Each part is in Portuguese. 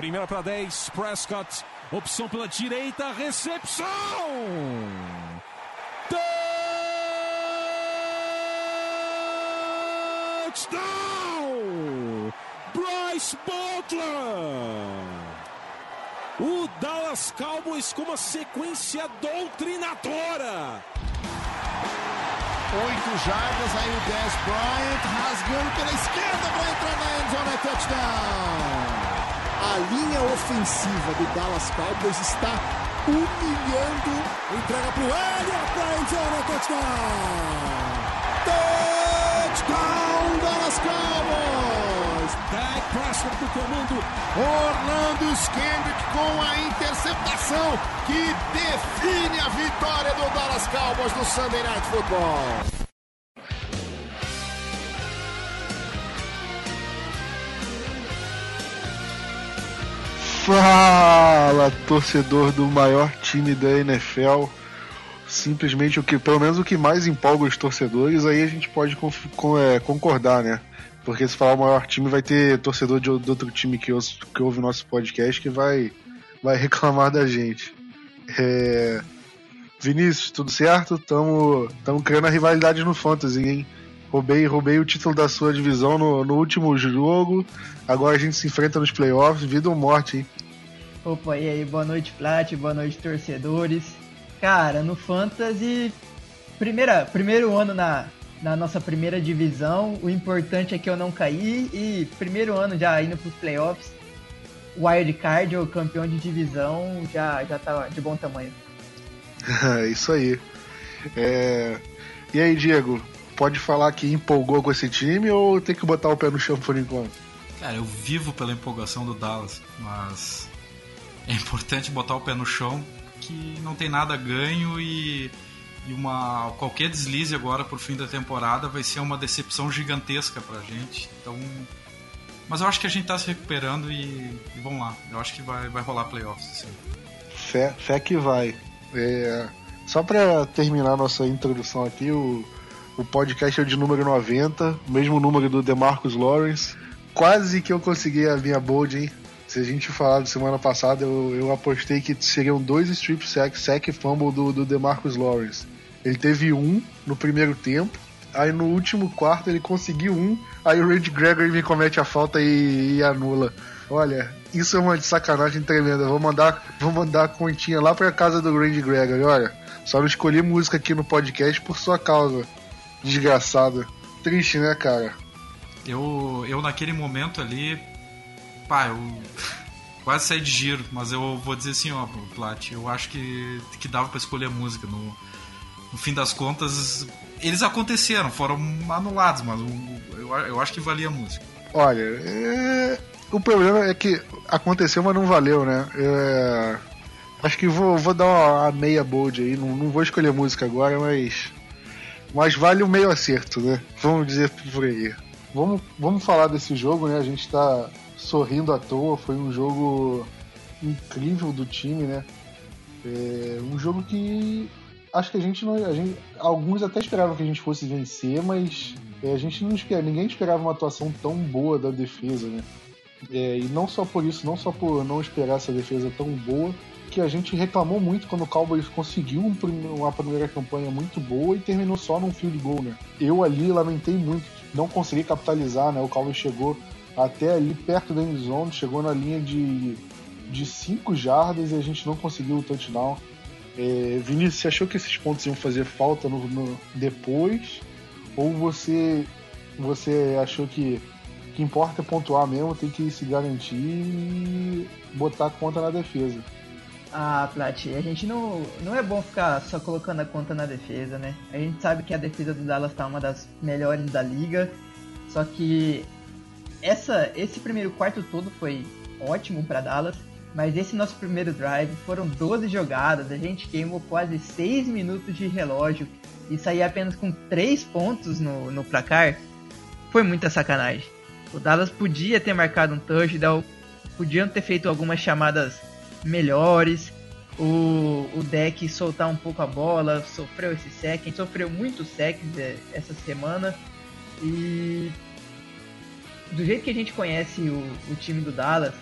Primeira para 10, Prescott. Opção pela direita, recepção! Touchdown! Bryce Butler! O Dallas Cowboys com uma sequência doutrinadora. Oito jardas, aí o Dez Bryant rasgando pela esquerda para entrar na endzone, é touchdown. A linha ofensiva do Dallas Cowboys está humilhando. Entrega para o Elliott para é touchdown. Touchdown, Dallas Cowboys. Dak Prescott do comando. Orlando Skendrick com a interceptação que define a vitória do Dallas Cowboys no Sunday Night Football. Fala, torcedor do maior time da NFL. Simplesmente o que, pelo menos o que mais empolga os torcedores, aí a gente pode com, é, concordar, né? Porque se falar o maior time, vai ter torcedor de, de outro time que, ouve, que ouve nosso podcast que vai, vai reclamar da gente. É... Vinícius, tudo certo? Tamo, tamo criando a rivalidade no Fantasy, hein? Roubei, roubei o título da sua divisão no, no último jogo. Agora a gente se enfrenta nos playoffs, vida ou morte, hein? Opa, e aí, boa noite, Plat, boa noite, torcedores. Cara, no Fantasy, primeira, primeiro ano na, na nossa primeira divisão, o importante é que eu não caí e primeiro ano já indo pros playoffs, o Wild Card, o campeão de divisão, já, já tá de bom tamanho. Isso aí. É... E aí, Diego, pode falar que empolgou com esse time ou tem que botar o pé no chão por enquanto? Cara, eu vivo pela empolgação do Dallas, mas é importante botar o pé no chão que não tem nada ganho e, e uma qualquer deslize agora por fim da temporada vai ser uma decepção gigantesca pra gente. Então, mas eu acho que a gente tá se recuperando e, e vamos lá. Eu acho que vai, vai rolar playoffs. Sim. Fé, fé que vai. É, só para terminar nossa introdução aqui, o, o podcast é de número 90, mesmo número do DeMarcus Lawrence. Quase que eu consegui a minha bold, hein? Se a gente falar de semana passada, eu, eu apostei que seriam dois strip sack, sack fumble do, do DeMarcus Lawrence. Ele teve um no primeiro tempo, aí no último quarto ele conseguiu um, aí o Red Gregory me comete a falta e, e anula. Olha, isso é uma sacanagem tremenda. Vou mandar, vou mandar a continha lá pra casa do Randy Gregory. Olha, só não escolhi música aqui no podcast por sua causa. Desgraçada. Triste, né, cara? Eu, eu naquele momento ali, pá, eu quase saí de giro, mas eu vou dizer assim, ó, Plat, eu acho que, que dava para escolher a música. No, no fim das contas, eles aconteceram, foram anulados, mas eu, eu acho que valia a música. Olha, é... o problema é que aconteceu, mas não valeu, né? É... Acho que vou, vou dar uma meia bold aí, não, não vou escolher música agora, mas. Mas vale o meio acerto, né? Vamos dizer por aí. Vamos, vamos falar desse jogo, né? A gente tá sorrindo à toa, foi um jogo incrível do time, né? É um jogo que acho que a gente não. A gente, alguns até esperavam que a gente fosse vencer, mas é, a gente não esperava, ninguém esperava uma atuação tão boa da defesa, né? É, e não só por isso, não só por não esperar essa defesa tão boa, que a gente reclamou muito quando o Cowboys conseguiu um, uma primeira campanha muito boa e terminou só num field goal, né? Eu ali lamentei muito, não consegui capitalizar, né? O Cowboys chegou até ali perto da endzone, chegou na linha de, de cinco jardas e a gente não conseguiu o touchdown. É, Vinícius, você achou que esses pontos iam fazer falta no, no, depois? Ou você, você achou que que importa é pontuar mesmo, tem que se garantir e botar conta na defesa? Ah, Plat, a gente não, não é bom ficar só colocando a conta na defesa, né? A gente sabe que a defesa do Dallas tá uma das melhores da liga, só que essa, esse primeiro quarto todo foi ótimo para Dallas, mas esse nosso primeiro drive foram 12 jogadas, a gente queimou quase 6 minutos de relógio e sair apenas com 3 pontos no, no placar. Foi muita sacanagem. O Dallas podia ter marcado um touchdown, podiam ter feito algumas chamadas melhores. O, o deck soltar um pouco a bola, sofreu esse sec, sofreu muito sec essa semana. E do jeito que a gente conhece o, o time do Dallas,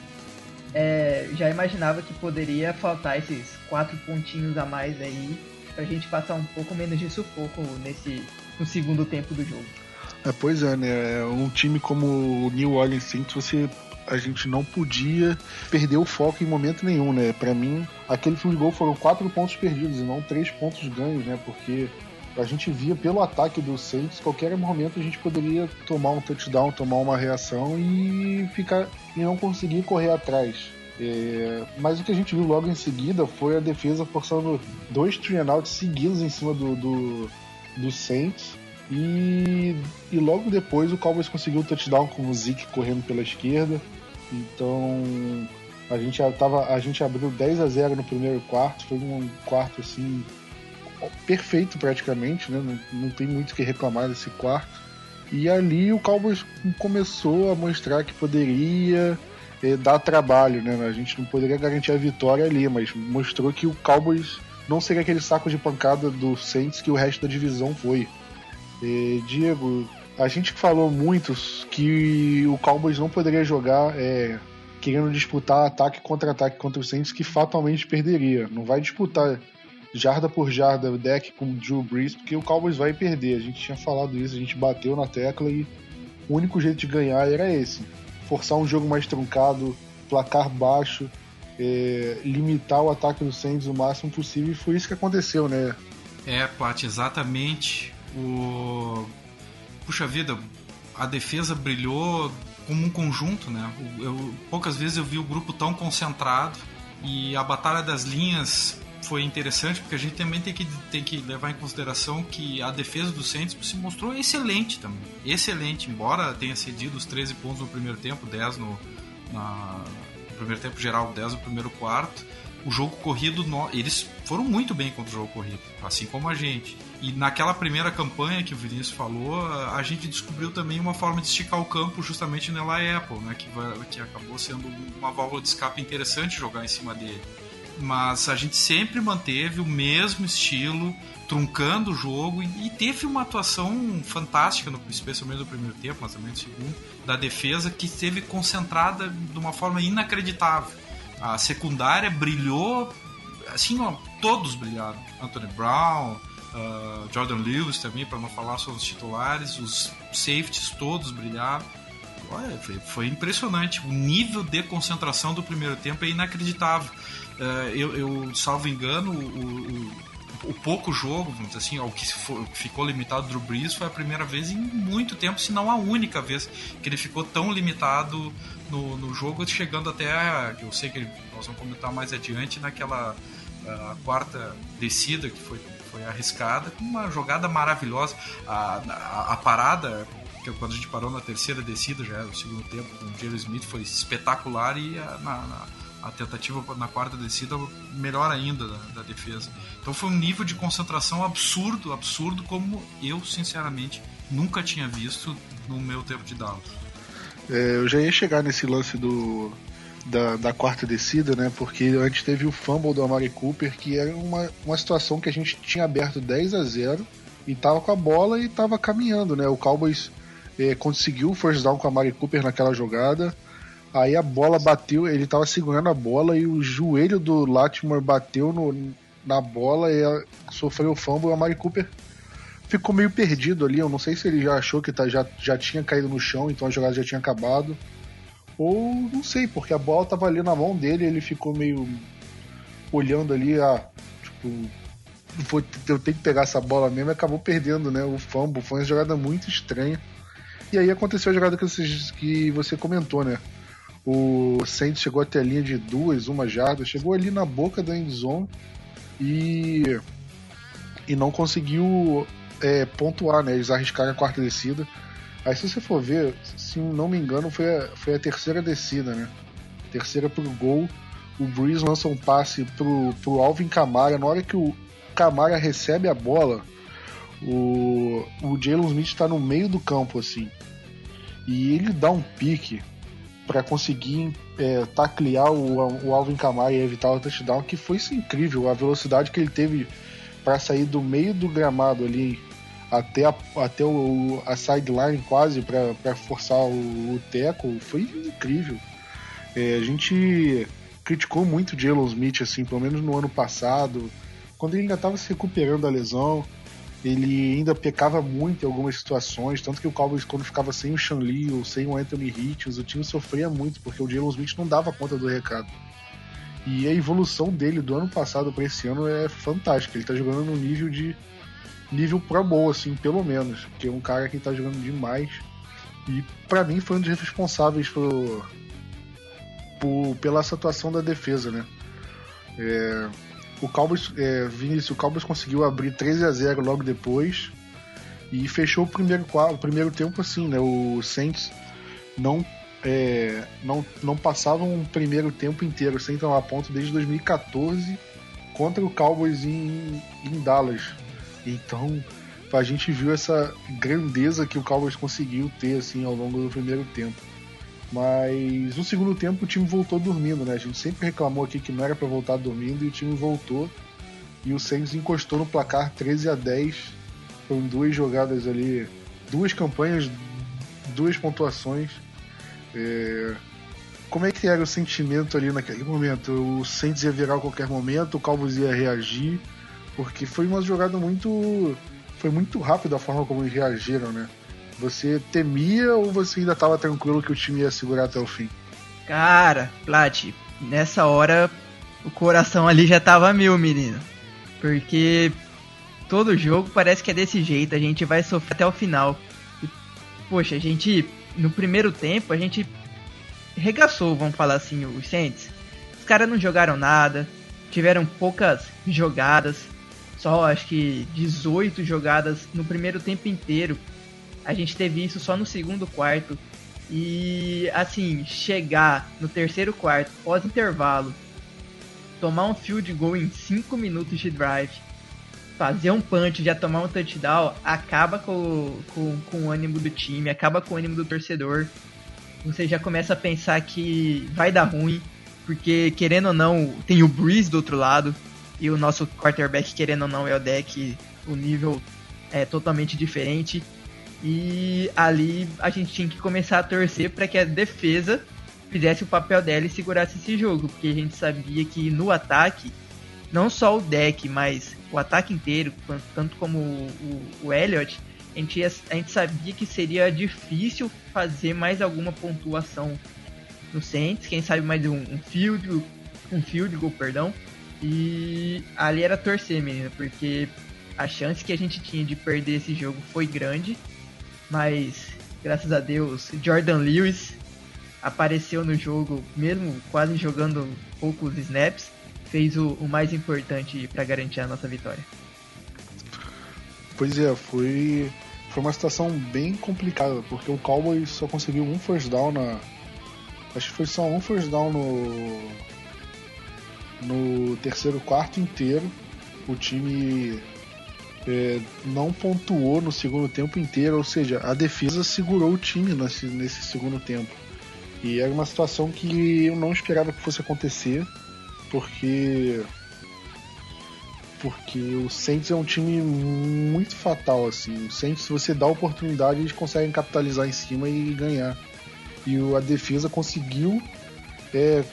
é, já imaginava que poderia faltar esses quatro pontinhos a mais aí pra gente passar um pouco menos de sufoco nesse no segundo tempo do jogo. É, pois é, né? Um time como o New Orleans Saints, você a gente não podia perder o foco em momento nenhum, né? Para mim, aquele goal foram quatro pontos perdidos e não três pontos ganhos, né? Porque a gente via pelo ataque do Saints, qualquer momento a gente poderia tomar um touchdown, tomar uma reação e ficar e não conseguir correr atrás. É, mas o que a gente viu logo em seguida foi a defesa forçando dois three seguidos em cima do, do, do Saints. E, e logo depois o Cowboys conseguiu o touchdown com o Zeke correndo pela esquerda. Então a gente, tava, a gente abriu 10 a 0 no primeiro quarto, foi um quarto assim perfeito praticamente, né? Não, não tem muito o que reclamar desse quarto. E ali o Cowboys começou a mostrar que poderia eh, dar trabalho, né? A gente não poderia garantir a vitória ali, mas mostrou que o Cowboys não seria aquele saco de pancada do Saints que o resto da divisão foi. Eh, Diego, a gente falou muito que o Cowboys não poderia jogar é, querendo disputar ataque contra ataque contra o Saints, que fatalmente perderia. Não vai disputar jarda por jarda deck com o Drew Brees, porque o Cowboys vai perder. A gente tinha falado isso, a gente bateu na tecla e o único jeito de ganhar era esse: forçar um jogo mais truncado, placar baixo, é, limitar o ataque do Saints o máximo possível, e foi isso que aconteceu, né? É, Pat, exatamente. O... Puxa vida, a defesa brilhou como um conjunto, né? Eu, poucas vezes eu vi o grupo tão concentrado e a batalha das linhas foi interessante porque a gente também tem que, tem que levar em consideração que a defesa do Saints se mostrou excelente também. Excelente, embora tenha cedido os 13 pontos no primeiro tempo, 10 no, na, no primeiro tempo geral, 10 no primeiro quarto. O jogo corrido, eles foram muito bem contra o jogo corrido, assim como a gente. E naquela primeira campanha que o Vinícius falou, a gente descobriu também uma forma de esticar o campo justamente nela Apple, né, que, vai, que acabou sendo uma válvula de escape interessante jogar em cima dele mas a gente sempre manteve o mesmo estilo, truncando o jogo e teve uma atuação fantástica, no, especialmente no primeiro tempo, mas também no segundo, da defesa que esteve concentrada de uma forma inacreditável. A secundária brilhou, assim, ó, todos brilharam. Anthony Brown, uh, Jordan Lewis também, para não falar só os titulares, os safeties todos brilharam. Olha, foi, foi impressionante. O nível de concentração do primeiro tempo é inacreditável. Uh, eu, eu, salvo engano, o, o, o, pouco jogo, assim, o que ficou limitado do Drew Brees foi a primeira vez em muito tempo, se não a única vez que ele ficou tão limitado no, no jogo, chegando até, eu sei que nós vamos comentar mais adiante, naquela uh, quarta descida que foi, foi arriscada, com uma jogada maravilhosa. A, a, a parada que quando a gente parou na terceira descida, já era o segundo tempo, com o Jalen Smith, foi espetacular e a, na, na, a tentativa na quarta descida melhor ainda da, da, defesa. Então foi um nível de concentração absurdo, absurdo, como eu, sinceramente, nunca tinha visto no meu tempo de Dallas. É, eu já ia chegar nesse lance do, da, da, quarta descida, né? Porque antes teve o fumble do Amari Cooper, que era uma, uma situação que a gente tinha aberto 10 a 0 e tava com a bola e tava caminhando, né? O Cowboys é, conseguiu o first down com a Amari Cooper naquela jogada. Aí a bola bateu, ele tava segurando a bola e o joelho do Latimer bateu no, na bola e sofreu o fumble. A Mari Cooper ficou meio perdido ali. Eu não sei se ele já achou que tá, já, já tinha caído no chão, então a jogada já tinha acabado. Ou não sei, porque a bola tava ali na mão dele ele ficou meio olhando ali, ah, tipo, vou, eu tenho que pegar essa bola mesmo e acabou perdendo, né? O fumble. Foi uma jogada muito estranha. E aí aconteceu a jogada que você, que você comentou, né? O Saints chegou até a linha de duas, uma jarda, chegou ali na boca da endzone e, e não conseguiu é, pontuar, né? Eles arriscaram a quarta descida. Aí se você for ver, se não me engano, foi a, foi a terceira descida, né? Terceira pro gol. O Breeze lança um passe pro, pro Alvin Camara. Na hora que o Camara recebe a bola, o, o Jalen Smith está no meio do campo, assim. E ele dá um pique para conseguir é, taclear o, o Alvin Kamara e evitar o touchdown, que foi incrível. A velocidade que ele teve para sair do meio do gramado ali até a, até o, a sideline quase para forçar o, o teco foi incrível. É, a gente criticou muito o Jalen Smith, assim, pelo menos no ano passado, quando ele ainda estava se recuperando da lesão. Ele ainda pecava muito em algumas situações, tanto que o Cowboys, quando ficava sem o Sean Lee ou sem o Anthony Hitchens, o time sofria muito, porque o Jalen Smith não dava conta do recado. E a evolução dele do ano passado para esse ano é fantástica. Ele tá jogando no nível de nível Pro Bowl, assim, pelo menos. Porque é um cara que tá jogando demais. E para mim foi um dos responsáveis por, por, pela situação da defesa, né? É, o Cowboys, é, Vinícius, o Cowboys conseguiu abrir 13 a 0 logo depois e fechou o primeiro, o primeiro tempo assim, né? O Saints não é, não, não passavam um primeiro tempo inteiro sem tomar ponto desde 2014 contra o Cowboys em, em Dallas. Então a gente viu essa grandeza que o Cowboys conseguiu ter assim ao longo do primeiro tempo. Mas no segundo tempo o time voltou dormindo, né? A gente sempre reclamou aqui que não era para voltar dormindo e o time voltou. E o Saints encostou no placar 13 a 10. Foram duas jogadas ali, duas campanhas, duas pontuações. É... Como é que era o sentimento ali naquele momento? O Saints ia virar a qualquer momento, o Cowboys ia reagir, porque foi uma jogada muito foi muito rápida a forma como eles reagiram, né? Você temia ou você ainda estava tranquilo que o time ia segurar até o fim? Cara, Plat, nessa hora o coração ali já tava mil, menino. Porque todo jogo parece que é desse jeito, a gente vai sofrer até o final. E, poxa, a gente, no primeiro tempo, a gente regaçou, vamos falar assim, os Saints. Os caras não jogaram nada, tiveram poucas jogadas, só acho que 18 jogadas no primeiro tempo inteiro. A gente teve isso só no segundo quarto. E assim, chegar no terceiro quarto, pós-intervalo, tomar um field goal em 5 minutos de drive, fazer um punch, já tomar um touchdown, acaba com, com, com o ânimo do time, acaba com o ânimo do torcedor. Você já começa a pensar que vai dar ruim, porque querendo ou não, tem o Breeze do outro lado, e o nosso quarterback, querendo ou não, é o deck, o nível é totalmente diferente. E ali a gente tinha que começar a torcer para que a defesa fizesse o papel dela e segurasse esse jogo, porque a gente sabia que no ataque, não só o deck, mas o ataque inteiro, tanto como o, o, Elliott, a gente, ia, a gente sabia que seria difícil fazer mais alguma pontuação no Saints, quem sabe mais um, um field, um field goal, perdão. E ali era torcer, menino, porque a chance que a gente tinha de perder esse jogo foi grande mas graças a Deus Jordan Lewis apareceu no jogo, mesmo quase jogando poucos snaps, fez o, o mais importante para garantir a nossa vitória. Pois é, foi, foi uma situação bem complicada, porque o Cowboys só conseguiu um first down na. Acho que foi só um first down no. No terceiro quarto inteiro. O time é, não pontuou no segundo tempo inteiro, ou seja, a defesa segurou o time nesse, nesse segundo tempo. E era uma situação que eu não esperava que fosse acontecer, porque porque o Saints é um time muito fatal assim. O Saints, se você dá a oportunidade, eles conseguem capitalizar em cima e ganhar. E a defesa conseguiu é,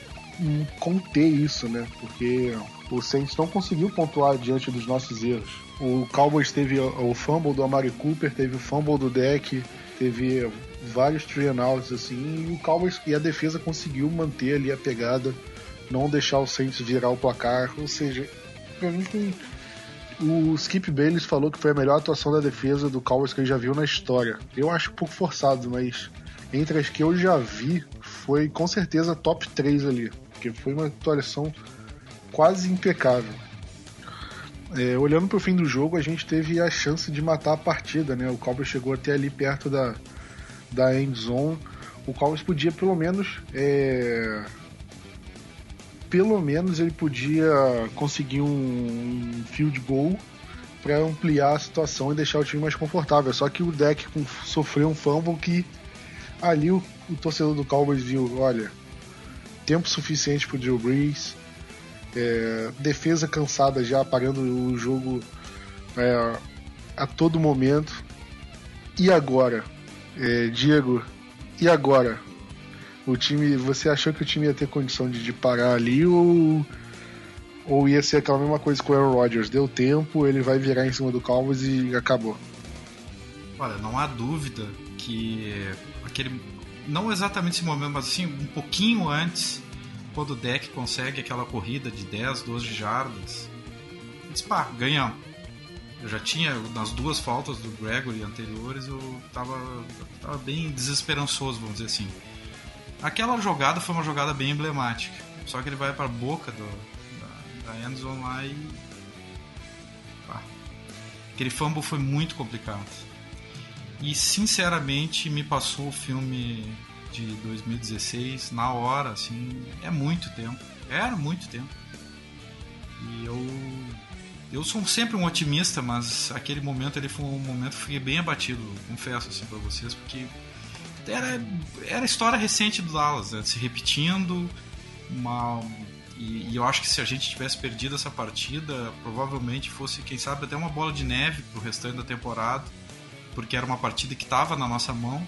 conter isso, né? Porque o Saints não conseguiu pontuar diante dos nossos erros. O Cowboys teve o fumble do Amari Cooper, teve o fumble do deck, teve vários three assim, e o Cowboys e a defesa conseguiu manter ali a pegada, não deixar o Saints virar o placar, ou seja, pra mim foi o Skip Bayless falou que foi a melhor atuação da defesa do Cowboys que ele já viu na história. Eu acho um pouco forçado, mas entre as que eu já vi, foi com certeza top 3 ali. Porque foi uma atuação quase impecável. É, olhando para o fim do jogo, a gente teve a chance de matar a partida, né? O Cowboys chegou até ali perto da, da end zone. O Cowboys podia pelo menos é... pelo menos ele podia conseguir um field goal para ampliar a situação e deixar o time mais confortável. Só que o deck sofreu um fumble que ali o, o torcedor do Cowboys viu, olha, tempo suficiente para o Drew Brees é, defesa cansada já, parando o jogo é, a todo momento. E agora? É, Diego, e agora? O time, você achou que o time ia ter condição de, de parar ali ou ou ia ser aquela mesma coisa com o Aaron Rodgers? Deu tempo, ele vai virar em cima do Cowboys e acabou. Olha, não há dúvida que aquele não exatamente esse momento, mas assim, um pouquinho antes, quando o deck consegue aquela corrida de 10, 12 jardas, diz, pá, ganhamos. Eu já tinha, nas duas faltas do Gregory anteriores, eu tava, tava bem desesperançoso, vamos dizer assim. Aquela jogada foi uma jogada bem emblemática. Só que ele vai para a boca do, da, da lá e. Pá. Aquele fumble foi muito complicado. E sinceramente me passou o filme de 2016 na hora, assim, é muito tempo. Era muito tempo. E eu eu sou sempre um otimista, mas aquele momento ele foi um momento que fiquei bem abatido, confesso assim para vocês, porque era era história recente do Dallas, né? se repetindo, uma e, e, eu acho que se a gente tivesse perdido essa partida, provavelmente fosse, quem sabe, até uma bola de neve pro restante da temporada, porque era uma partida que estava na nossa mão,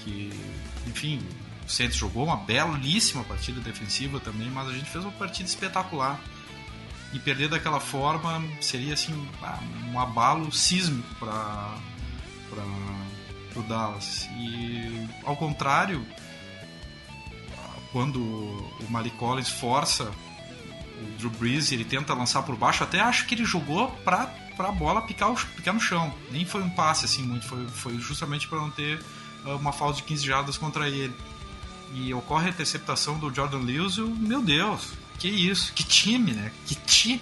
que, enfim, o Saints jogou uma belíssima partida defensiva também, mas a gente fez uma partida espetacular. E perder daquela forma seria assim um abalo sísmico para o Dallas. E ao contrário quando o Malik Collins força o Drew Brees ele tenta lançar por baixo até acho que ele jogou para para a bola picar, o, picar no chão nem foi um passe assim muito foi, foi justamente para não ter ah, uma falta de 15 jardas contra ele e ocorre a interceptação do Jordan Lewis meu Deus que isso, que time, né? Que time.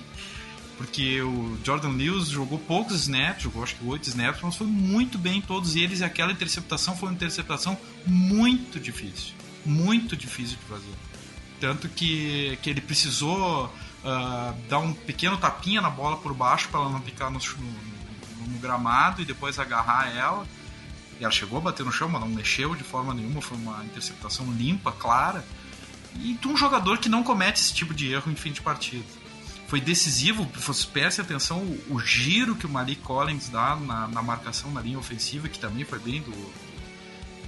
Porque o Jordan Lewis jogou poucos snaps, jogou acho que 8 snaps, mas foi muito bem em todos eles e aquela interceptação foi uma interceptação muito difícil. Muito difícil de fazer. Tanto que, que ele precisou uh, dar um pequeno tapinha na bola por baixo para ela não picar no, no, no, gramado e depois agarrar ela. E ela chegou a bater no chão, mas não mexeu de forma nenhuma, foi uma interceptação limpa, clara e de um jogador que não comete esse tipo de erro em fim de partida. Foi decisivo, preste atenção o, o giro que o Malik Collins dá na, na, marcação na linha ofensiva, que também foi bem do,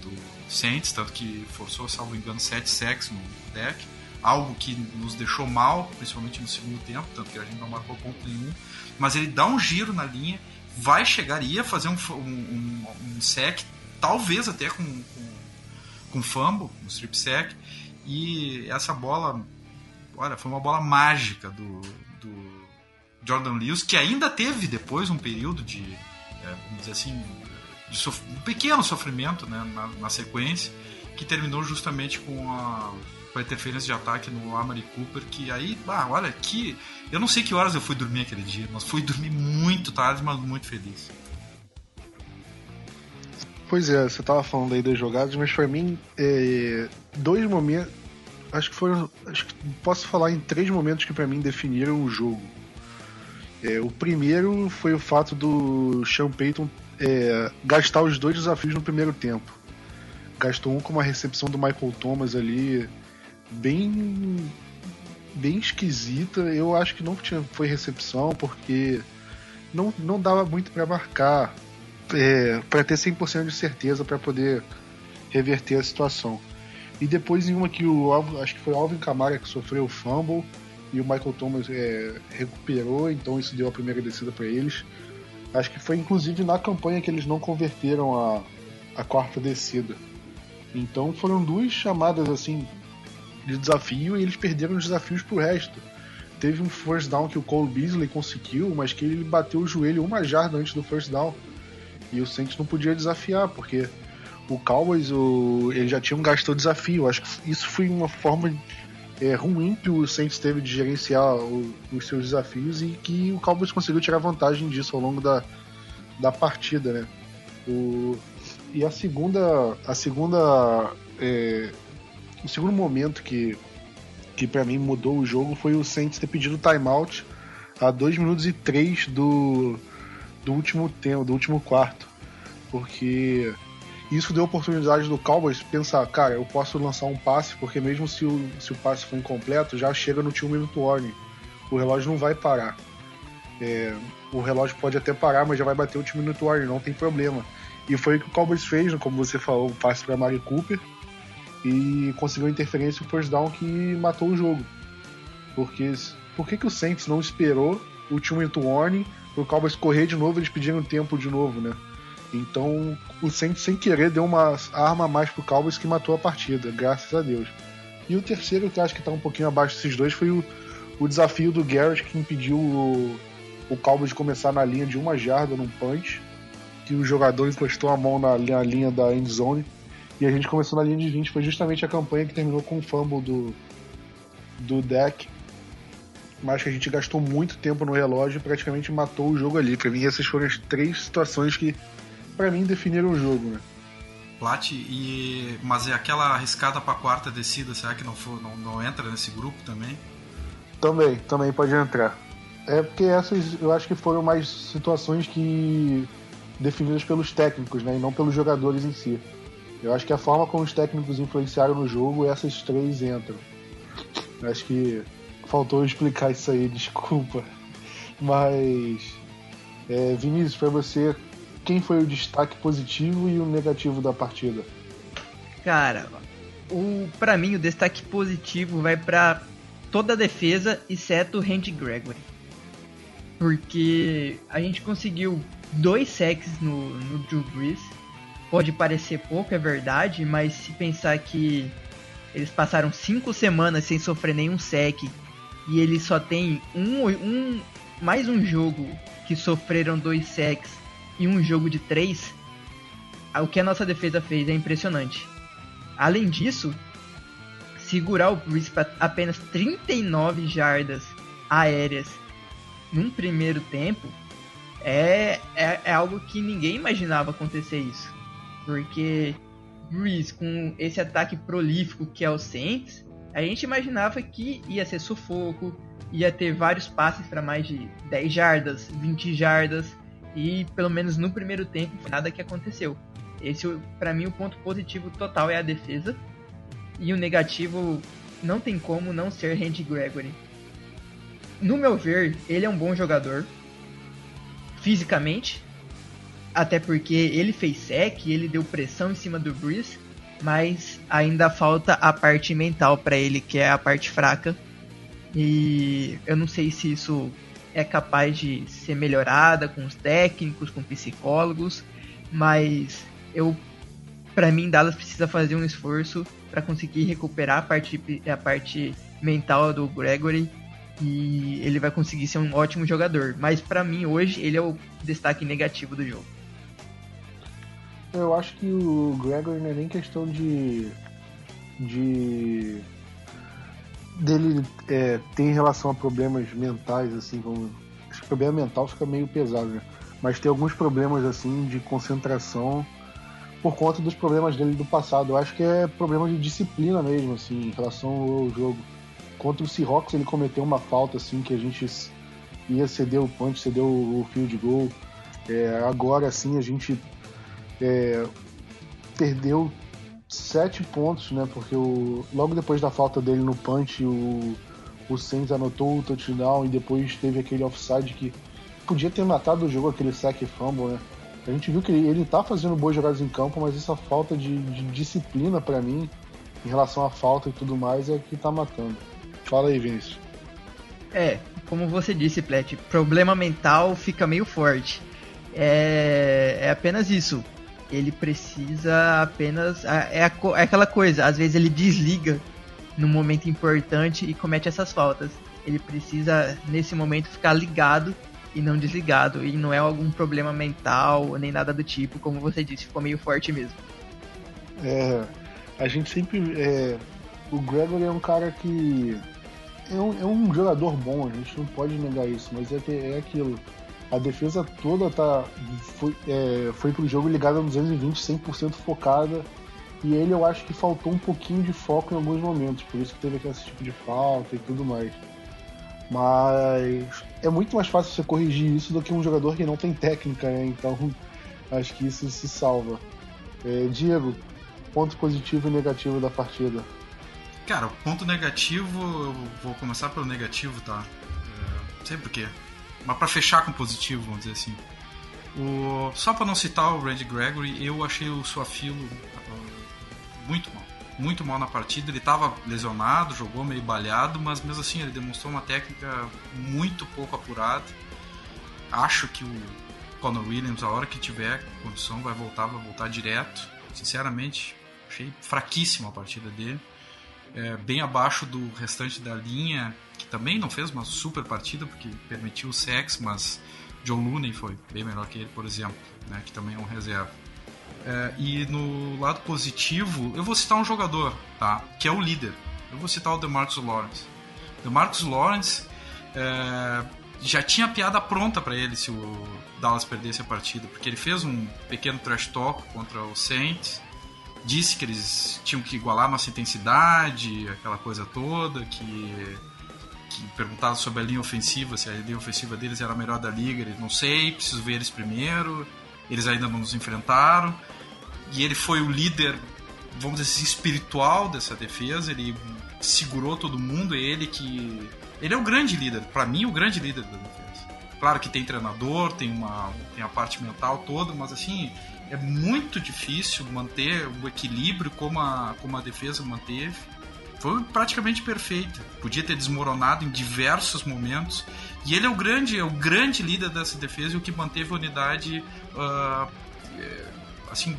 do Saints, tanto que forçou, salvo engano, 7 sacks no deck. Algo que nos deixou mal, principalmente no segundo tempo, tanto que a gente não marcou ponto nenhum. Mas ele dá um giro na linha, vai chegar, ia fazer um, um, um, um sec, talvez até com, com, com fumble, um strip sack, e essa bola, olha, foi uma bola mágica do, do Jordan Lewis, que ainda teve depois um período de, é, vamos dizer assim, de um pequeno sofrimento né, na, na, sequência, que terminou justamente com a, com a interferência de ataque no Amari Cooper, que aí, ah, olha, que eu não sei que horas eu fui dormir aquele dia, mas fui dormir muito tarde, mas muito feliz. Pois é, você tava falando aí das jogadas, mas para mim, é, dois momentos. Acho que foram. Acho que posso falar em três momentos que para mim definiram o jogo. É, o primeiro foi o fato do Sean Payton é, gastar os dois desafios no primeiro tempo. Gastou um com uma recepção do Michael Thomas ali, bem bem esquisita. Eu acho que não tinha, foi recepção, porque não, não dava muito para marcar é, para ter 100% de certeza para poder reverter a situação. E depois em uma que o acho que foi Alvin Kamara que sofreu o fumble e o Michael Thomas é, recuperou, então isso deu a primeira descida para eles. Acho que foi inclusive na campanha que eles não converteram a, a quarta descida. Então foram duas chamadas assim de desafio e eles perderam os desafios pro resto. Teve um first down que o Cole Beasley conseguiu, mas que ele bateu o joelho uma jarda antes do first down. E o Saints não podia desafiar, porque o Cowboys o, ele já tinha um gasto desafio. Acho que isso foi uma forma é, ruim que o Saints teve de gerenciar o, os seus desafios e que o Cowboys conseguiu tirar vantagem disso ao longo da, da partida, né? O, e a segunda, a segunda, é, o segundo momento que que para mim mudou o jogo foi o Saints ter pedido timeout a 2 minutos e 3 do do último tempo, do último quarto. Porque isso deu oportunidade do Cowboys pensar, cara, eu posso lançar um passe, porque mesmo se o, se o passe for incompleto, já chega no two minute warning. O relógio não vai parar. É, o relógio pode até parar, mas já vai bater o two minute warning, não tem problema. E foi o que o Cowboys fez, como você falou, o passe para Mari Cooper. E conseguiu a interferência e o first down que matou o jogo. Porque por que, que o Saints não esperou o two minute warning o Cowboys correr de novo, eles pediram tempo de novo, né? Então o Saints sem querer deu uma arma a mais pro Cowboys que matou a partida, graças a Deus. E o terceiro, que eu acho que tá um pouquinho abaixo desses dois, foi o, o desafio do Garrett que impediu o, o Cowboys de começar na linha de uma jarda num punch, que o jogador encostou a mão na, na linha da end zone e a gente começou na linha de 20. Foi justamente a campanha que terminou com o fumble do, do deck mas que a gente gastou muito tempo no relógio e praticamente matou o jogo ali. Para mim, essas foram as três situações que, para mim, definiram o jogo, né? Plat, e mas é aquela arriscada para quarta descida, será que não, for, não, não entra nesse grupo também? Também, também pode entrar. É porque essas eu acho que foram mais situações que definidas pelos técnicos, né, e não pelos jogadores em si. Eu acho que a forma como os técnicos influenciaram no jogo, essas três entram. Eu acho que faltou explicar isso aí, desculpa. Mas, é, Vinícius, para você, quem foi o destaque positivo e o negativo da partida? Cara, o para mim o destaque positivo vai para toda a defesa, exceto o Randy Gregory. Porque a gente conseguiu dois sacks no, no Drew Brees. Pode parecer pouco, é verdade, mas se pensar que eles passaram cinco semanas sem sofrer nenhum sec e ele só tem um, um mais um jogo que sofreram dois sacks e um jogo de três, o que a nossa defesa fez é impressionante. Além disso, segurar o Breeze para apenas 39 jardas aéreas num primeiro tempo é, é, é, algo que ninguém imaginava acontecer isso. Porque Breeze, com esse ataque prolífico que é o Saints, a gente imaginava que ia ser sufoco, ia ter vários passes para mais de 10 jardas, 20 jardas, e pelo menos no primeiro tempo nada que aconteceu. Esse, para mim, o ponto positivo total é a defesa, e o negativo não tem como não ser Randy Gregory. No meu ver, ele é um bom jogador, fisicamente, até porque ele fez sec, ele deu pressão em cima do Breeze, mas ainda falta a parte mental para ele, que é a parte fraca. E eu não sei se isso é capaz de ser melhorada com os técnicos, com psicólogos, mas eu para mim Dallas precisa fazer um esforço para conseguir recuperar a parte a parte mental do Gregory e ele vai conseguir ser um ótimo jogador, mas para mim hoje ele é o destaque negativo do jogo. Eu acho que o Gregory não é nem questão de. de. dele é, ter em relação a problemas mentais, assim, como. Acho que problema mental fica meio pesado, né? Mas tem alguns problemas, assim, de concentração por conta dos problemas dele do passado. Eu acho que é problema de disciplina mesmo, assim, em relação ao jogo. Contra o Seahawks ele cometeu uma falta, assim, que a gente ia ceder o punch, ceder o field goal. É, agora, assim, a gente é, perdeu sete pontos, né? Porque o, logo depois da falta dele no punch, o, o Sainz anotou o touchdown e depois teve aquele offside que podia ter matado o jogo, aquele sack fumble, né? A gente viu que ele, ele tá fazendo boas jogadas em campo, mas essa falta de, de disciplina para mim, em relação à falta e tudo mais, é que tá matando. Fala aí, Vinícius. É, como você disse, Plet, problema mental fica meio forte. É, é apenas isso ele precisa apenas. É, é aquela coisa, às vezes ele desliga no momento importante e comete essas faltas. Ele precisa, nesse momento, ficar ligado e não desligado. E não é algum problema mental nem nada do tipo, como você disse, ficou meio forte mesmo. É, a gente sempre. É, o Gregory é um cara que. É um, é um jogador bom, a gente não pode negar isso, mas é, é aquilo a defesa toda tá, foi, é, foi pro jogo ligada no 220, 100% focada. E ele eu acho que faltou um pouquinho de foco em alguns momentos, por isso que teve aquele tipo de falta e tudo mais. Mas é muito mais fácil você corrigir isso do que um jogador que não tem técnica, né? Então acho que isso se salva. É, Diego, ponto positivo e negativo da partida. Cara, ponto negativo, eu vou começar pelo negativo, tá? É, sei porquê. Mas para fechar com positivo, vamos dizer assim. O, só para não citar o Randy Gregory, eu achei o Suafilo uh, muito mal. muito mal na partida. Ele estava lesionado, jogou meio balhado, mas mesmo assim ele demonstrou uma técnica muito pouco apurada. Acho que o Conor Williams, a hora que tiver condição, vai voltar, vai voltar direto. Sinceramente, achei fraquíssima a partida dele. É, bem abaixo do restante da linha, também não fez uma super partida, porque permitiu o sex, mas John Looney foi bem melhor que ele, por exemplo, né, que também é um reserva. É, e no lado positivo, eu vou citar um jogador, tá? Que é o líder. Eu vou citar o DeMarcus Lawrence. DeMarcus Lawrence é, já tinha a piada pronta para ele se o Dallas perdesse a partida, porque ele fez um pequeno trash talk contra o Saints, disse que eles tinham que igualar nossa intensidade, aquela coisa toda, que que perguntava sobre a linha ofensiva, se a linha ofensiva deles era a melhor da liga, ele não sei, preciso ver eles primeiro. Eles ainda não nos enfrentaram e ele foi o líder, vamos dizer assim, espiritual dessa defesa. Ele segurou todo mundo. É ele que. Ele é o grande líder, para mim, o grande líder da defesa. Claro que tem treinador, tem, uma, tem a parte mental toda, mas assim, é muito difícil manter o equilíbrio como a, como a defesa manteve. Foi praticamente perfeito. Podia ter desmoronado em diversos momentos. E ele é o grande, é o grande líder dessa defesa e o que manteve a unidade uh, assim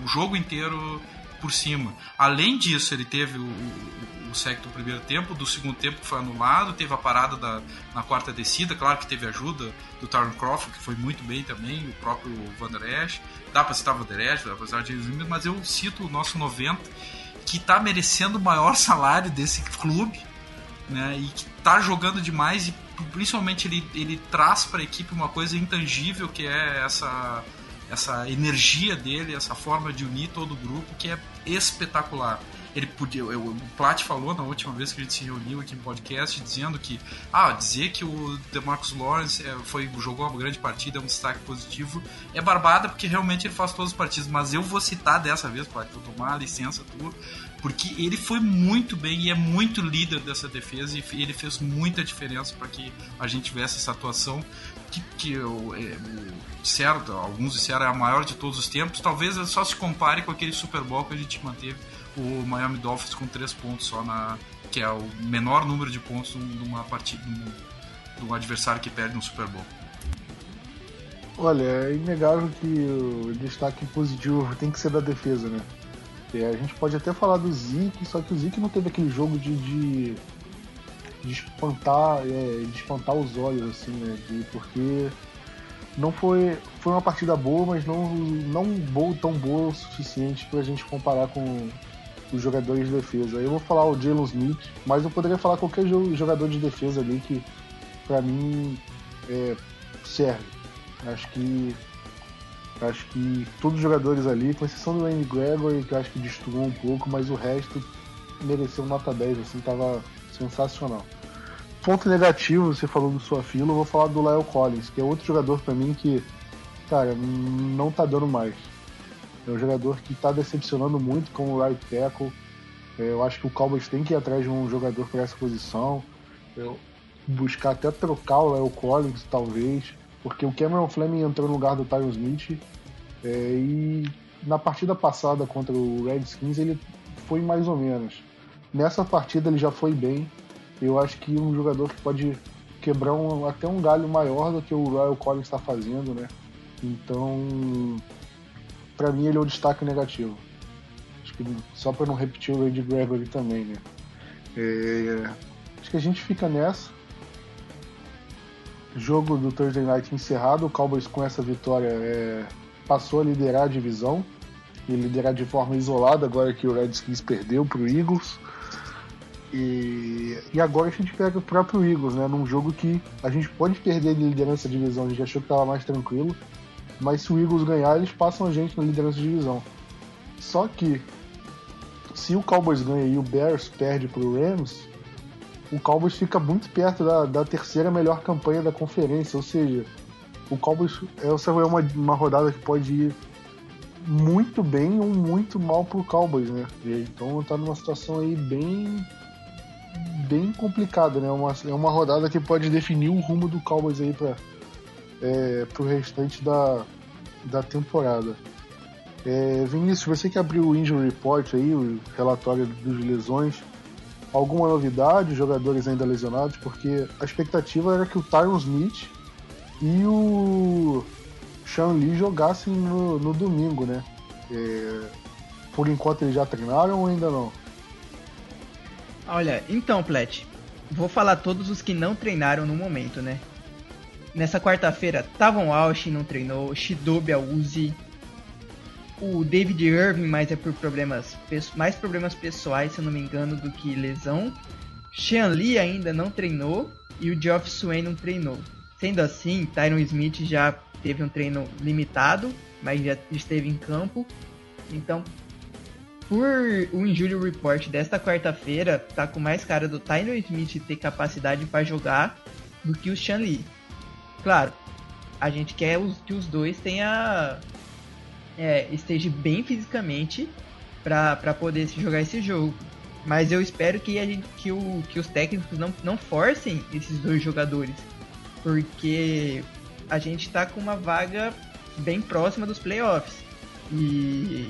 o jogo inteiro por cima. Além disso, ele teve o, o, o sec do primeiro tempo, do segundo tempo foi anulado, teve a parada da, na quarta descida, claro que teve ajuda do Tyron Crawford, que foi muito bem também, o próprio Van Der Esch, dá para citar Van Der Esch, apesar de mas eu cito o nosso 90, que está merecendo o maior salário desse clube, né, e que está jogando demais e principalmente ele, ele traz para a equipe uma coisa intangível que é essa essa energia dele, essa forma de unir todo o grupo que é espetacular. Ele podia, o Plat falou na última vez que a gente se reuniu aqui no podcast dizendo que ah, dizer que o DeMarcus Lawrence é, foi jogou uma grande partida, é um destaque positivo, é barbada porque realmente ele faz todas as partidas, mas eu vou citar dessa vez, Plat, vou tomar a licença tua, porque ele foi muito bem e é muito líder dessa defesa e ele fez muita diferença para que a gente tivesse essa atuação que, que eu, é, certo, alguns disseram é a maior de todos os tempos, talvez só se compare com aquele Super Bowl que a gente manteve o Miami Dolphins com três pontos só na que é o menor número de pontos numa partida de um adversário que perde no Super Bowl. Olha, é inegável que o destaque positivo tem que ser da defesa, né? E a gente pode até falar do Zeke, só que o Zeke não teve aquele jogo de, de de espantar, é, de espantar os olhos, assim, né? De, porque não foi, foi uma partida boa, mas não, não boa, tão boa o suficiente para a gente comparar com os jogadores de defesa. Eu vou falar o Jalen Smith, mas eu poderia falar qualquer jogador de defesa ali que, para mim, é, serve. Acho que acho que todos os jogadores ali, com exceção do Randy Gregory, que eu acho que destruiu um pouco, mas o resto mereceu nota 10, assim, tava sensacional. Ponto negativo, você falou do sua fila, eu vou falar do Lyle Collins, que é outro jogador para mim que, cara, não tá dando mais. É um jogador que tá decepcionando muito com o right tackle. É, eu acho que o Cowboys tem que ir atrás de um jogador para essa posição. Eu buscar até trocar o Lyle Collins, talvez, porque o Cameron Fleming entrou no lugar do Tyron Smith. É, e na partida passada contra o Redskins ele foi mais ou menos. Nessa partida ele já foi bem. Eu acho que um jogador que pode quebrar um, até um galho maior do que o Royal Collins está fazendo, né? Então, para mim ele é o destaque negativo. Acho que só para não repetir o Randy Gregory também, né? É, acho que a gente fica nessa. Jogo do Thursday Night encerrado. O Cowboys com essa vitória é, passou a liderar a divisão e liderar de forma isolada agora que o Redskins perdeu para o Eagles. E, e agora a gente pega o próprio Eagles, né? Num jogo que a gente pode perder de liderança da divisão, a gente achou que estava mais tranquilo, mas se o Eagles ganhar, eles passam a gente na liderança da divisão. Só que se o Cowboys ganha e o Bears perde para o Rams, o Cowboys fica muito perto da, da, terceira melhor campanha da conferência, ou seja, o Cowboys essa é uma, uma rodada que pode ir muito bem ou muito mal pro Cowboys, né? Então tá numa situação aí bem bem complicado, né? Uma, é uma rodada que pode definir o rumo do Cowboys aí para é, pro restante da, da temporada. É, Vinícius, você que abriu o Injury Report aí, o relatório dos lesões, alguma novidade, jogadores ainda lesionados? Porque a expectativa era que o Tyron Smith e o Sean Lee jogassem no, no domingo, né? É, por enquanto eles já treinaram ou ainda não? Olha, então, Plet, vou falar todos os que não treinaram no momento, né? Nessa quarta-feira, Tavon Walsh não treinou, Shidobi Uzi, o David Irving, mas é por problemas mais problemas pessoais, se eu não me engano, do que lesão. Lee ainda não treinou e o Geoff Swain não treinou. Sendo assim, Tyron Smith já teve um treino limitado, mas já esteve em campo. Então, por o Injury Report desta quarta-feira, tá com mais cara do Tyron Smith ter capacidade para jogar do que o Sean Lee. Claro, a gente quer que os dois tenha é, esteja bem fisicamente para poder jogar esse jogo. Mas eu espero que, a gente, que, o, que os técnicos não, não forcem esses dois jogadores. Porque a gente está com uma vaga bem próxima dos playoffs. E,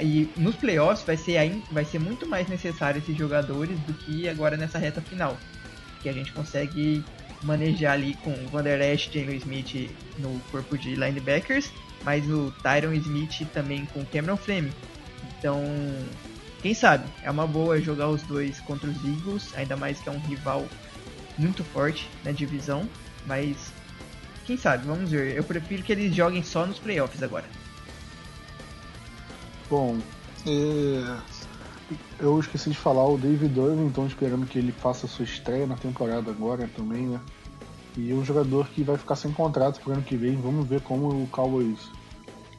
e nos playoffs vai ser, vai ser muito mais necessário esses jogadores do que agora nessa reta final. Que a gente consegue manejar ali com Van Der Esch, Jalen Smith no corpo de linebackers mas o Tyron Smith também com Cameron Fleming. Então, quem sabe, é uma boa jogar os dois contra os Eagles, ainda mais que é um rival muito forte na divisão, mas quem sabe, vamos ver. Eu prefiro que eles joguem só nos playoffs agora. Bom, é... eu esqueci de falar o David Irving, então esperando que ele faça sua estreia na temporada agora também, né? E é um jogador que vai ficar sem contrato pro ano que vem. Vamos ver como o Cowboys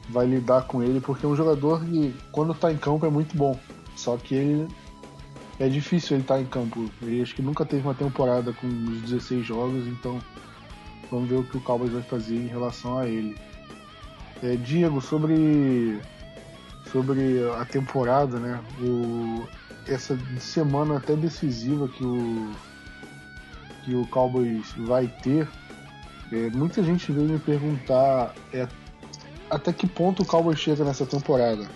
vai lidar com ele, porque é um jogador que, quando tá em campo, é muito bom. Só que ele é difícil ele estar tá em campo. Ele acho que nunca teve uma temporada com os 16 jogos, então vamos ver o que o Cowboys vai fazer em relação a ele. É, Diego, sobre sobre a temporada, né? O, essa semana até decisiva que o que o Cowboys vai ter, é, muita gente veio me perguntar é, até que ponto o Cowboys chega nessa temporada.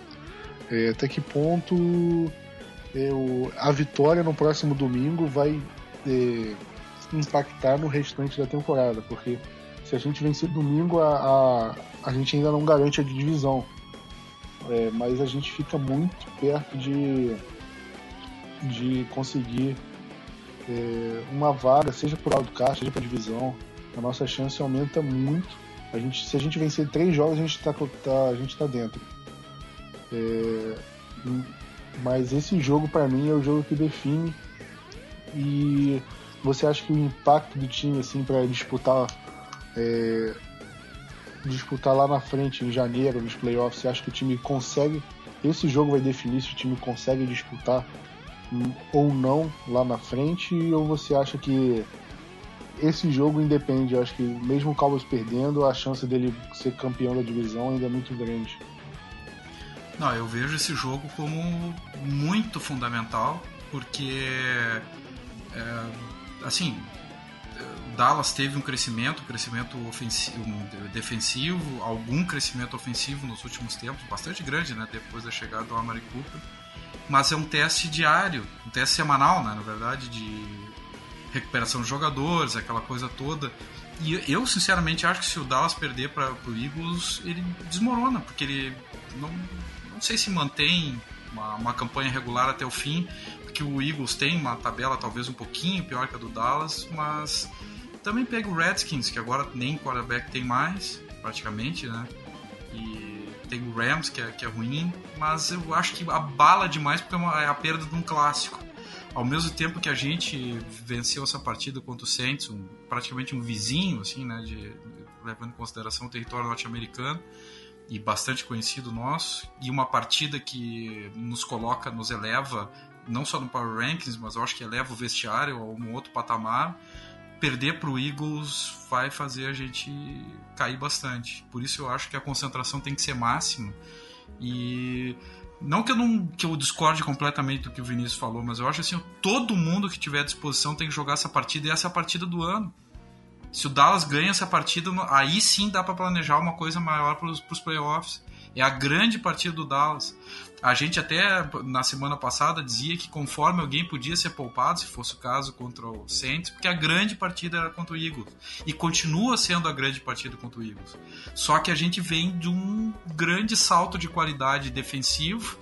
É, até que ponto é, o, a vitória no próximo domingo vai é, impactar no restante da temporada. Porque se a gente vencer domingo, a, a, a gente ainda não garante a divisão. É, mas a gente fica muito perto de, de conseguir é, uma vaga, seja por autocar, seja por divisão, a nossa chance aumenta muito. A gente, se a gente vencer três jogos, a gente está tá, a gente tá dentro. É, mas esse jogo, para mim, é o jogo que define. E você acha que o impacto do time, assim, para disputar. É, disputar lá na frente, em janeiro, nos playoffs, você acha que o time consegue. Esse jogo vai definir se o time consegue disputar ou não lá na frente? Ou você acha que esse jogo independe? Eu acho que mesmo o Cowboys perdendo, a chance dele ser campeão da divisão ainda é muito grande. Não, eu vejo esse jogo como muito fundamental, porque é, assim, Dallas teve um crescimento, um crescimento ofensivo, defensivo, algum crescimento ofensivo nos últimos tempos, bastante grande, né, depois da chegada do Amari Cooper mas é um teste diário, um teste semanal, né, na verdade, de recuperação de jogadores, aquela coisa toda. E eu, sinceramente, acho que se o Dallas perder para o Eagles, ele desmorona, porque ele não, não sei se mantém uma, uma campanha regular até o fim, porque o Eagles tem uma tabela talvez um pouquinho pior que a do Dallas, mas também pega o Redskins, que agora nem quarterback tem mais, praticamente, né? E tem o Rams, que é, que é ruim, mas eu acho que abala demais porque é, uma, é a perda de um clássico. Ao mesmo tempo que a gente venceu essa partida contra o Saints, um, praticamente um vizinho, assim, né, de, levando em consideração o território norte-americano, e bastante conhecido nosso, e uma partida que nos coloca, nos eleva, não só no Power Rankings, mas eu acho que eleva o vestiário a um outro patamar perder para o Eagles vai fazer a gente cair bastante. Por isso eu acho que a concentração tem que ser máxima. E não que eu não que eu discorde completamente do que o Vinícius falou, mas eu acho assim, todo mundo que tiver à disposição tem que jogar essa partida e essa é a partida do ano. Se o Dallas ganha essa partida, aí sim dá para planejar uma coisa maior para os playoffs. É a grande partida do Dallas. A gente até na semana passada dizia que conforme alguém podia ser poupado, se fosse o caso contra o Saints, porque a grande partida era contra o Eagles. E continua sendo a grande partida contra o Eagles. Só que a gente vem de um grande salto de qualidade defensivo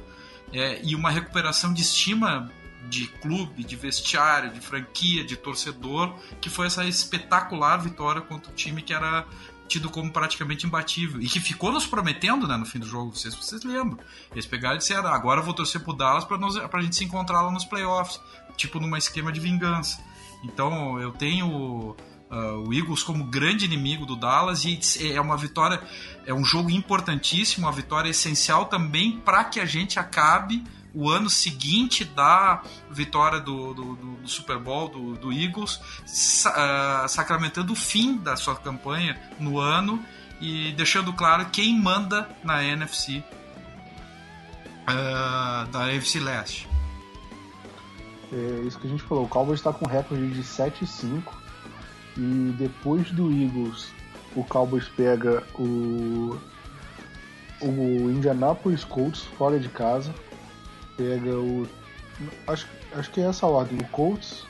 é, e uma recuperação de estima de clube, de vestiário, de franquia, de torcedor, que foi essa espetacular vitória contra o time que era tido como praticamente imbatível e que ficou nos prometendo né, no fim do jogo. Vocês, vocês lembram? Eles pegaram e disseram: ah, agora eu vou torcer pro Dallas pra, nós, pra gente se encontrar lá nos playoffs, tipo numa esquema de vingança. Então eu tenho. Uh, o Eagles como grande inimigo do Dallas e é uma vitória, é um jogo importantíssimo, uma vitória essencial também para que a gente acabe o ano seguinte da vitória do, do, do Super Bowl do, do Eagles, sa uh, sacramentando o fim da sua campanha no ano e deixando claro quem manda na NFC uh, ah, da NFC Leste. É isso que a gente falou. O Cowboys está com recorde de 7 e 5 e depois do Eagles o Cowboys pega o o Indianapolis Colts fora de casa pega o. Acho, acho que é essa ordem. O Colts,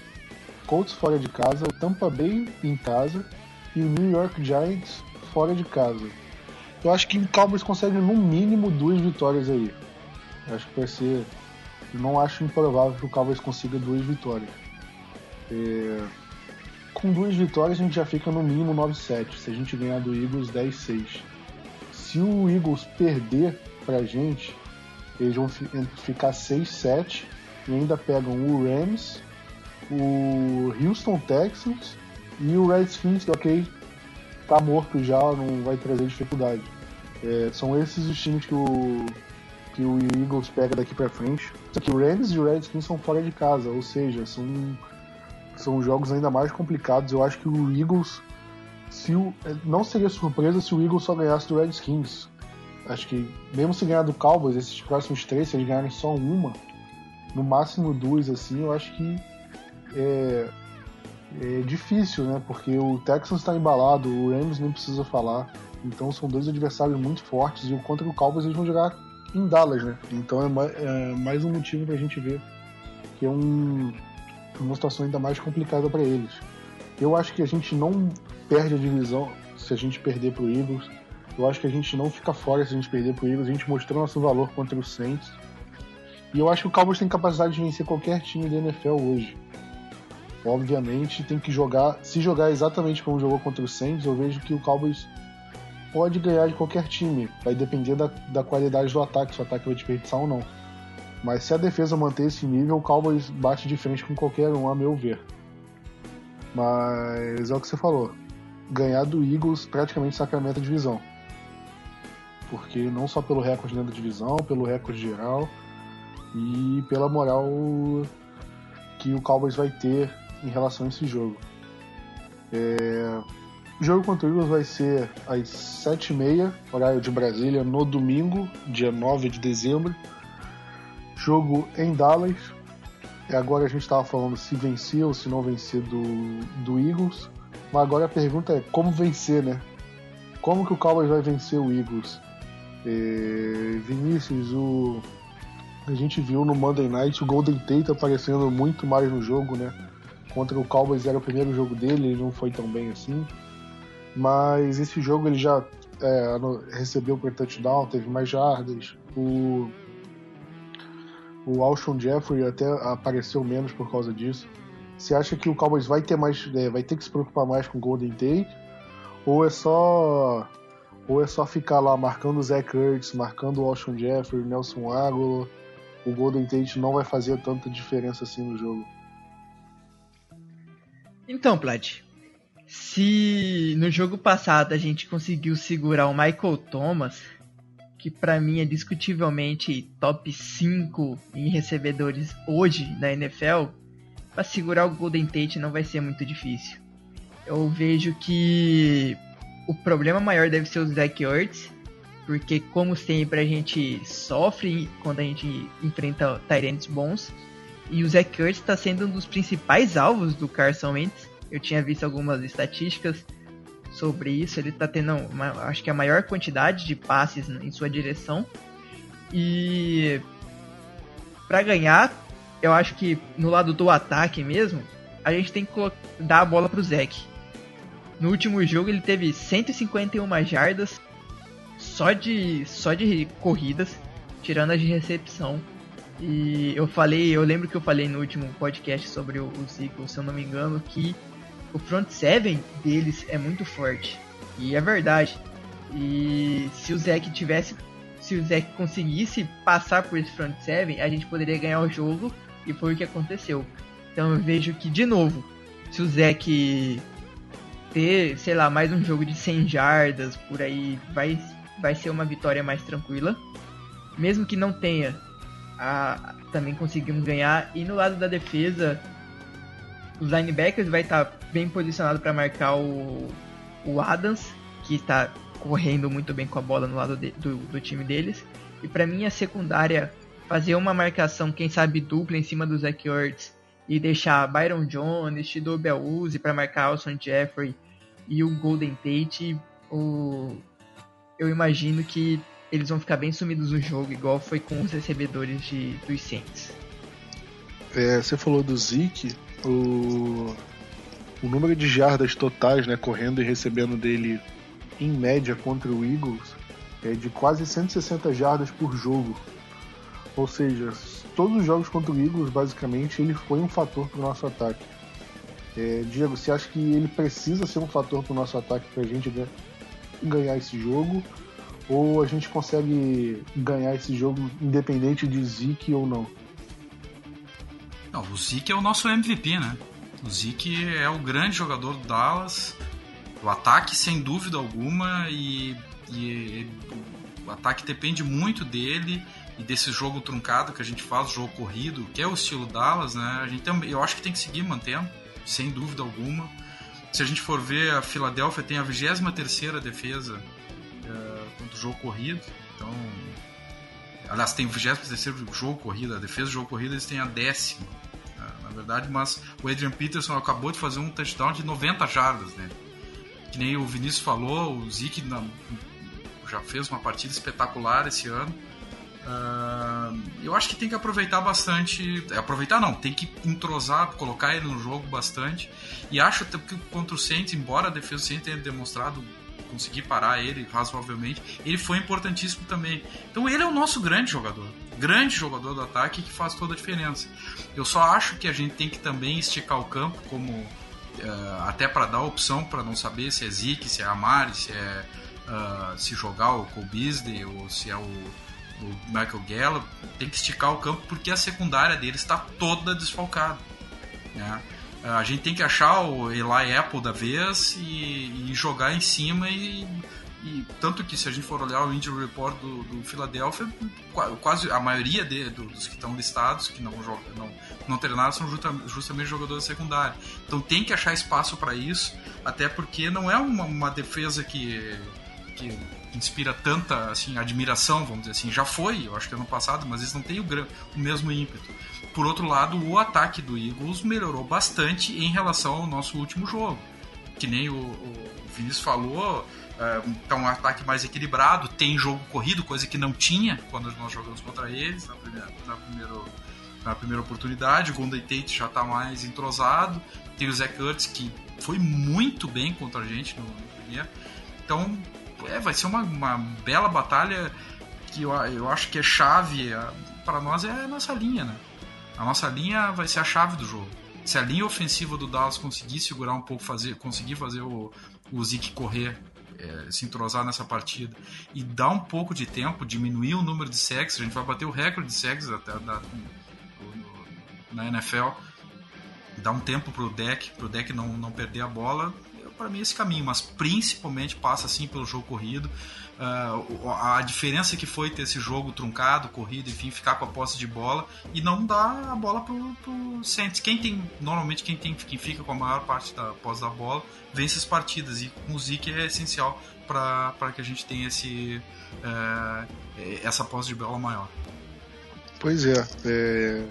Colts fora de casa, o Tampa Bay em casa e o New York Giants fora de casa. Eu acho que o Cowboys consegue no mínimo duas vitórias aí. Eu acho que vai ser. Não acho improvável que o Cowboys consiga duas vitórias. É... Com duas vitórias a gente já fica no mínimo 9-7. Se a gente ganhar do Eagles 10-6. Se o Eagles perder pra gente, eles vão ficar 6-7 e ainda pegam o Rams, o Houston Texans e o Redskins, ok, tá morto já, não vai trazer dificuldade. É, são esses os times que o, que o Eagles pega daqui para frente. Só que o Rams e o Redskins são fora de casa, ou seja, são, são jogos ainda mais complicados. Eu acho que o Eagles, se o, não seria surpresa se o Eagles só ganhasse do Redskins. Acho que, mesmo se ganhar do Cowboys, esses próximos três, se eles ganharem só uma, no máximo duas, assim, eu acho que é, é difícil, né? Porque o Texans está embalado, o Rams nem precisa falar. Então são dois adversários muito fortes e o contra o Cowboys eles vão jogar em Dallas, né? Então é mais, é mais um motivo para a gente ver que é um, uma situação ainda mais complicada para eles. Eu acho que a gente não perde a divisão se a gente perder para o Eagles. Eu acho que a gente não fica fora se a gente perder pro Eagles. A gente mostrou nosso valor contra o Saints. E eu acho que o Cowboys tem capacidade de vencer qualquer time da NFL hoje. Obviamente tem que jogar. Se jogar exatamente como jogou contra o Saints, eu vejo que o Cowboys pode ganhar de qualquer time. Vai depender da, da qualidade do ataque, se o ataque vai desperdiçar ou não. Mas se a defesa manter esse nível, o Cowboys bate de frente com qualquer um, a meu ver. Mas é o que você falou. Ganhar do Eagles praticamente sacramenta a divisão porque não só pelo recorde dentro da divisão, pelo recorde geral e pela moral que o Cowboys vai ter em relação a esse jogo. É... O jogo contra o Eagles vai ser às 7h30, horário de Brasília, no domingo, dia 9 de dezembro. Jogo em Dallas. E agora a gente estava falando se vencer ou se não vencer do, do Eagles. Mas agora a pergunta é como vencer, né? Como que o Cowboys vai vencer o Eagles? É, Vinícius, o, a gente viu no Monday Night o Golden Tate aparecendo muito mais no jogo, né? Contra o Cowboys era o primeiro jogo dele, ele não foi tão bem assim. Mas esse jogo ele já é, recebeu por touchdown, teve mais jardas. O, o Alshon Jeffrey até apareceu menos por causa disso. Você acha que o Cowboys vai ter mais, é, vai ter que se preocupar mais com o Golden Tate? Ou é só ou é só ficar lá marcando o Zach Ertz, marcando o Alshon Jeffrey, Nelson Aguilar, o Golden Tate não vai fazer tanta diferença assim no jogo. Então, Plat, se no jogo passado a gente conseguiu segurar o Michael Thomas, que para mim é discutivelmente top 5 em recebedores hoje na NFL, para segurar o Golden Tate não vai ser muito difícil. Eu vejo que o problema maior deve ser o Zach Ertz, porque como sempre a gente sofre quando a gente enfrenta Tyrants bons. E o Zach Ertz está sendo um dos principais alvos do Carson Wentz. Eu tinha visto algumas estatísticas. sobre isso. Ele tá tendo, uma, acho que a maior quantidade de passes em sua direção. E para ganhar, eu acho que no lado do ataque mesmo, a gente tem que dar a bola pro Zeke. No último jogo ele teve 151 jardas só de só de corridas, tirando as de recepção. E eu falei, eu lembro que eu falei no último podcast sobre o, o Zico, se eu não me engano, que o front seven deles é muito forte. E é verdade. E se o Zeke tivesse, se o Zeke conseguisse passar por esse front seven, a gente poderia ganhar o jogo e foi o que aconteceu. Então eu vejo que de novo, se o Zeke ter, sei lá, mais um jogo de 100 jardas por aí, vai vai ser uma vitória mais tranquila. Mesmo que não tenha a, também conseguimos ganhar. E no lado da defesa, os linebackers vai estar tá bem posicionado para marcar o, o Adams, que está correndo muito bem com a bola no lado de, do, do time deles. E para mim a secundária fazer uma marcação, quem sabe dupla em cima do Zach Ertz e deixar Byron Jones, Shido Beluzzi para marcar Alson Jeffrey e o Golden Tate, o... eu imagino que eles vão ficar bem sumidos no jogo, igual foi com os recebedores de, dos Saints. É, você falou do Zeke, o, o número de jardas totais, né, correndo e recebendo dele em média contra o Eagles é de quase 160 jardas por jogo. Ou seja, todos os jogos contra o Eagles, basicamente, ele foi um fator para o nosso ataque. É, Diego, você acha que ele precisa ser um fator para o nosso ataque para a gente ganhar esse jogo? Ou a gente consegue ganhar esse jogo independente de Zeke ou não? Não, o Zeke é o nosso MVP, né? O Zeke é o grande jogador do Dallas. O ataque, sem dúvida alguma, e, e o ataque depende muito dele e desse jogo truncado que a gente faz, o jogo corrido, que é o estilo Dallas, né? A gente eu acho que tem que seguir mantendo, sem dúvida alguma. Se a gente for ver, a Filadélfia tem a 23 defesa do jogo corrido. Então, aliás, tem o 23 jogo corrido, a defesa do jogo corrido eles têm a décima, né, na verdade, mas o Adrian Peterson acabou de fazer um touchdown de 90 jardas, né? Que nem o Vinícius falou, o Zeke já fez uma partida espetacular esse ano. Uh, eu acho que tem que aproveitar bastante. Aproveitar não, tem que entrosar, colocar ele no jogo bastante. E acho que contra o Saints, embora a defesa do Saints tenha demonstrado conseguir parar ele razoavelmente, ele foi importantíssimo também. Então ele é o nosso grande jogador, grande jogador do ataque que faz toda a diferença. Eu só acho que a gente tem que também esticar o campo como uh, até para dar opção para não saber se é Zeke, se é Amari, se é uh, se jogar o Cole Beasley ou se é o, o Michael Gallup, tem que esticar o campo porque a secundária dele está toda desfalcada. Né? A gente tem que achar o Eli Apple da vez e, e jogar em cima e, e, tanto que se a gente for olhar o injury report do, do Philadelphia, quase a maioria de, dos que estão listados, que não jogam, não, não treinaram, são justamente jogadores secundários. Então tem que achar espaço para isso, até porque não é uma, uma defesa que, que inspira tanta assim admiração, vamos dizer assim. Já foi, eu acho que ano passado, mas eles não têm o, o mesmo ímpeto. Por outro lado, o ataque do Eagles melhorou bastante em relação ao nosso último jogo. Que nem o, o Vinícius falou, é, tá um ataque mais equilibrado, tem jogo corrido, coisa que não tinha quando nós jogamos contra eles na primeira, na primeira, na primeira oportunidade. O Golden Tate já está mais entrosado. Tem o Zach Ertz, que foi muito bem contra a gente no, no primeiro. Então, é, vai ser uma, uma bela batalha que eu, eu acho que é chave é, para nós é a nossa linha, né? A nossa linha vai ser a chave do jogo. Se a linha ofensiva do Dallas conseguir segurar um pouco, fazer, conseguir fazer o, o Zeke correr, é, se entrosar nessa partida e dar um pouco de tempo, diminuir o número de sacks, a gente vai bater o recorde de sacks da, na NFL, dar um tempo pro deck, pro deck não, não perder a bola, para mim esse caminho, mas principalmente passa assim pelo jogo corrido. Uh, a diferença que foi ter esse jogo truncado, corrido, enfim, ficar com a posse de bola e não dar a bola pro, pro Saints. Quem tem, normalmente quem tem, quem fica com a maior parte da posse da bola, vence as partidas e com o Zeke é essencial para que a gente tenha esse, uh, essa posse de bola maior. Pois é, é,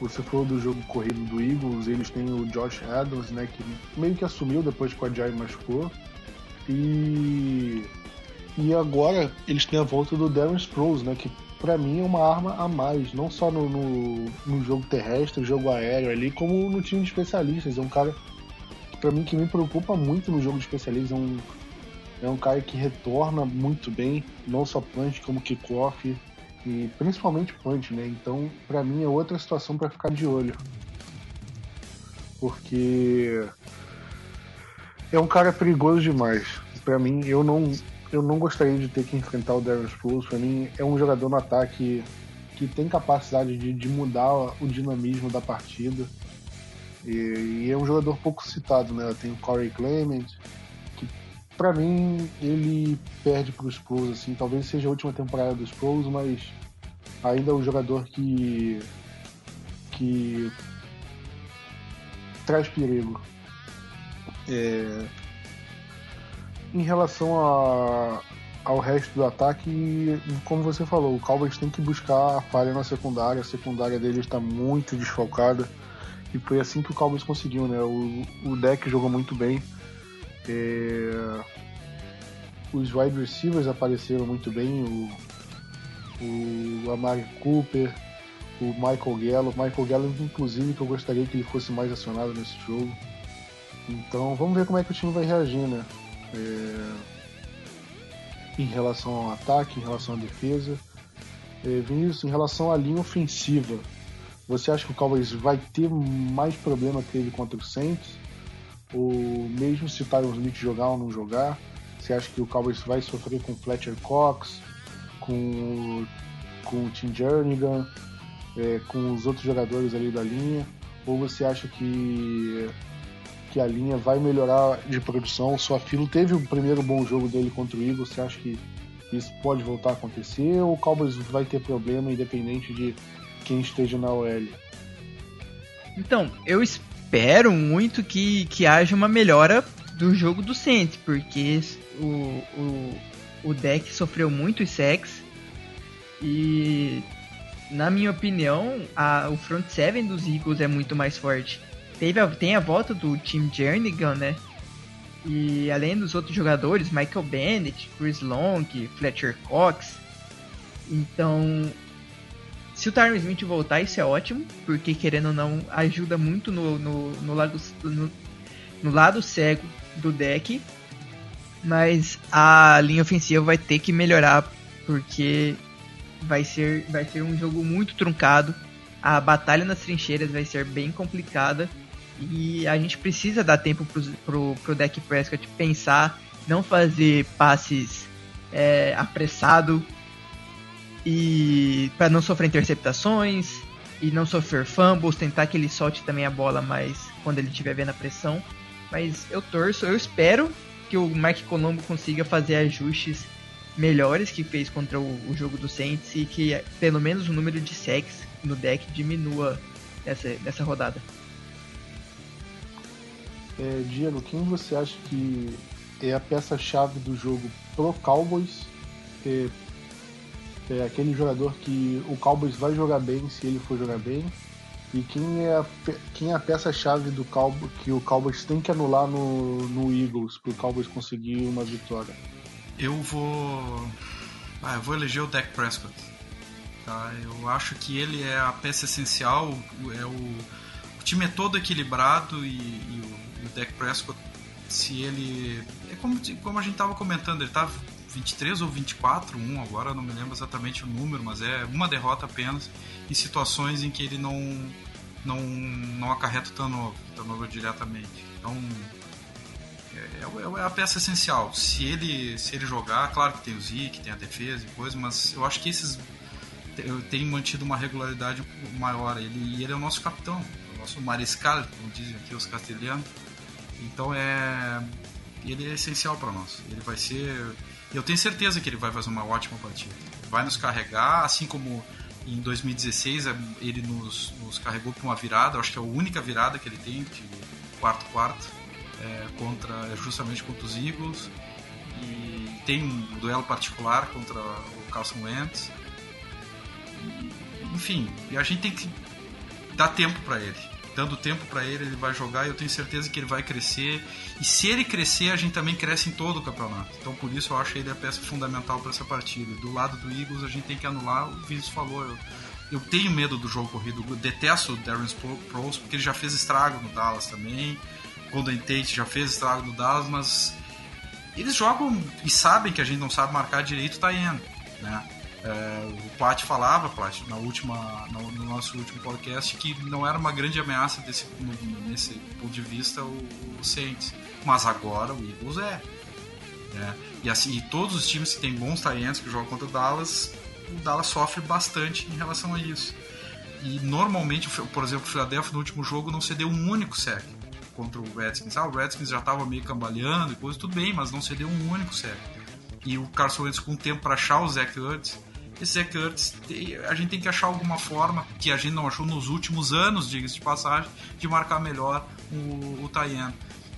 você falou do jogo corrido do Eagles, eles têm o Josh Adams, né, que meio que assumiu depois que o Ajay machucou. E e agora eles têm a volta do Darren Sproles, né? Que para mim é uma arma a mais, não só no, no, no, jogo terrestre, jogo aéreo ali, como no time de especialistas. É um cara para mim que me preocupa muito no jogo de especialistas. É um, é um cara que retorna muito bem, não só punch, como kickoff e principalmente punch, né? Então, para mim é outra situação para ficar de olho. Porque é um cara perigoso demais. Para mim, eu não eu não gostaria de ter que enfrentar o Darius Sproles. Para mim, é um jogador no ataque que tem capacidade de, de mudar o dinamismo da partida. E, e, é um jogador pouco citado, né? Tem o Corey Clement, para mim ele perde para os Spurs, assim. Talvez seja a última temporada dos Spurs, mas ainda é um jogador que que traz perigo. É, em relação a, ao resto do ataque, como você falou, o Cowboys tem que buscar a falha na secundária. A secundária dele está muito desfalcada. E foi assim que o Cowboys conseguiu, né? O, o deck jogou muito bem. É... Os wide receivers apareceram muito bem. O, o Amari Cooper, o Michael Gallup. Michael Gallup, inclusive, que eu gostaria que ele fosse mais acionado nesse jogo. Então vamos ver como é que o time vai reagir, né? é, em relação ao ataque, em relação à defesa. É, Vinícius, em relação à linha ofensiva, você acha que o Cowboys vai ter mais problema que teve contra o Saints? Ou mesmo se o Tyron Smith jogar ou não jogar, você acha que o Cowboys vai sofrer com o Fletcher Cox, com, com o Tim Jernigan, é, com os outros jogadores ali da linha? Ou você acha que que a linha vai melhorar de produção. O Suafilo teve o primeiro bom jogo dele contra o Eagles. Você acha que isso pode voltar a acontecer? Ou o Cowboys vai ter problema independente de quem esteja na OL? Então, eu espero muito que, que haja uma melhora do jogo do Saints, porque o, o, o deck sofreu muitos sacks e na minha opinião, a, o front seven dos Eagles é muito mais forte. Teve a, tem a volta do Tim Jernigan, né? E além dos outros jogadores, Michael Bennett, Chris Long, Fletcher Cox. Então, se o Tyron Smith voltar, isso é ótimo, porque querendo ou não, ajuda muito no, no, no, lado, no, no lado cego do deck. Mas a linha ofensiva vai ter que melhorar, porque vai ser, vai ser um jogo muito truncado. A batalha nas trincheiras vai ser bem complicada. E a gente precisa dar tempo pro, pro, pro deck Prescott pensar, não fazer passes é, apressado e para não sofrer interceptações e não sofrer fumbles, tentar que ele solte também a bola mais quando ele estiver vendo a pressão. Mas eu torço, eu espero que o Mike Colombo consiga fazer ajustes melhores que fez contra o, o jogo do Saints e que pelo menos o número de sacks no deck diminua nessa, nessa rodada. É, Diego, quem você acha que é a peça-chave do jogo pro Cowboys? É, é, aquele jogador que o Cowboys vai jogar bem se ele for jogar bem? E quem é a, quem é a peça-chave do Cowboys que o Cowboys tem que anular no, no Eagles para o Cowboys conseguir uma vitória? Eu vou. Ah, eu vou eleger o Dak Prescott. Tá? Eu acho que ele é a peça essencial. É o, o time é todo equilibrado e, e o Dak Prescott, se ele. É como, como a gente estava comentando, ele tá 23 ou 24, 1 agora, não me lembro exatamente o número, mas é uma derrota apenas em situações em que ele não, não, não acarreta o turnover, turnover diretamente. Então, é, é, é, a peça essencial. Se ele, se ele jogar, claro que tem o Zeke, tem a defesa e coisa, mas eu acho que esses tem mantido uma regularidade maior. Ele, ele é o nosso capitão, o nosso mariscal, como dizem aqui os castelhanos. Então é ele é essencial para nós. Ele vai ser, eu tenho certeza que ele vai fazer uma ótima partida. Vai nos carregar, assim como em 2016 é, ele nos, nos carregou para uma virada. Acho que é a única virada que ele tem de quarto quarto é, contra é justamente contra os Eagles e tem um duelo particular contra o Carson Wentz. enfim, e a gente tem que dar tempo para ele dando tempo para ele, ele vai jogar e eu tenho certeza que ele vai crescer. E se ele crescer, a gente também cresce em todo o campeonato. Então por isso eu acho ele a peça fundamental para essa partida. Do lado do Eagles, a gente tem que anular, o Vinícius falou, eu, eu tenho medo do jogo corrido, eu detesto o Darren Sproles, porque ele já fez estrago no Dallas também. Golden Tate já fez estrago no Dallas, mas eles jogam e sabem que a gente não sabe marcar direito, tá indo, né? É, o Plat falava, Plat, na última, no, no, nosso último podcast, que não era uma grande ameaça desse, nesse ponto de vista o, o Saints. Mas agora o Eagles é. Né? E, assim, e todos os times que têm bons talentos que jogam contra o Dallas, o Dallas sofre bastante em relação a isso. E normalmente, por exemplo, o Philadelphia no último jogo não cedeu um único sec contra o Redskins. Ah, o Redskins já estava meio cambaleando e coisa, tudo bem, mas não cedeu um único sec. E o Carson Wentz com tempo para achar o Zach Ertz, esse Zach a gente tem que achar alguma forma que a gente não achou nos últimos anos, diga-se de passagem, de marcar melhor o, o.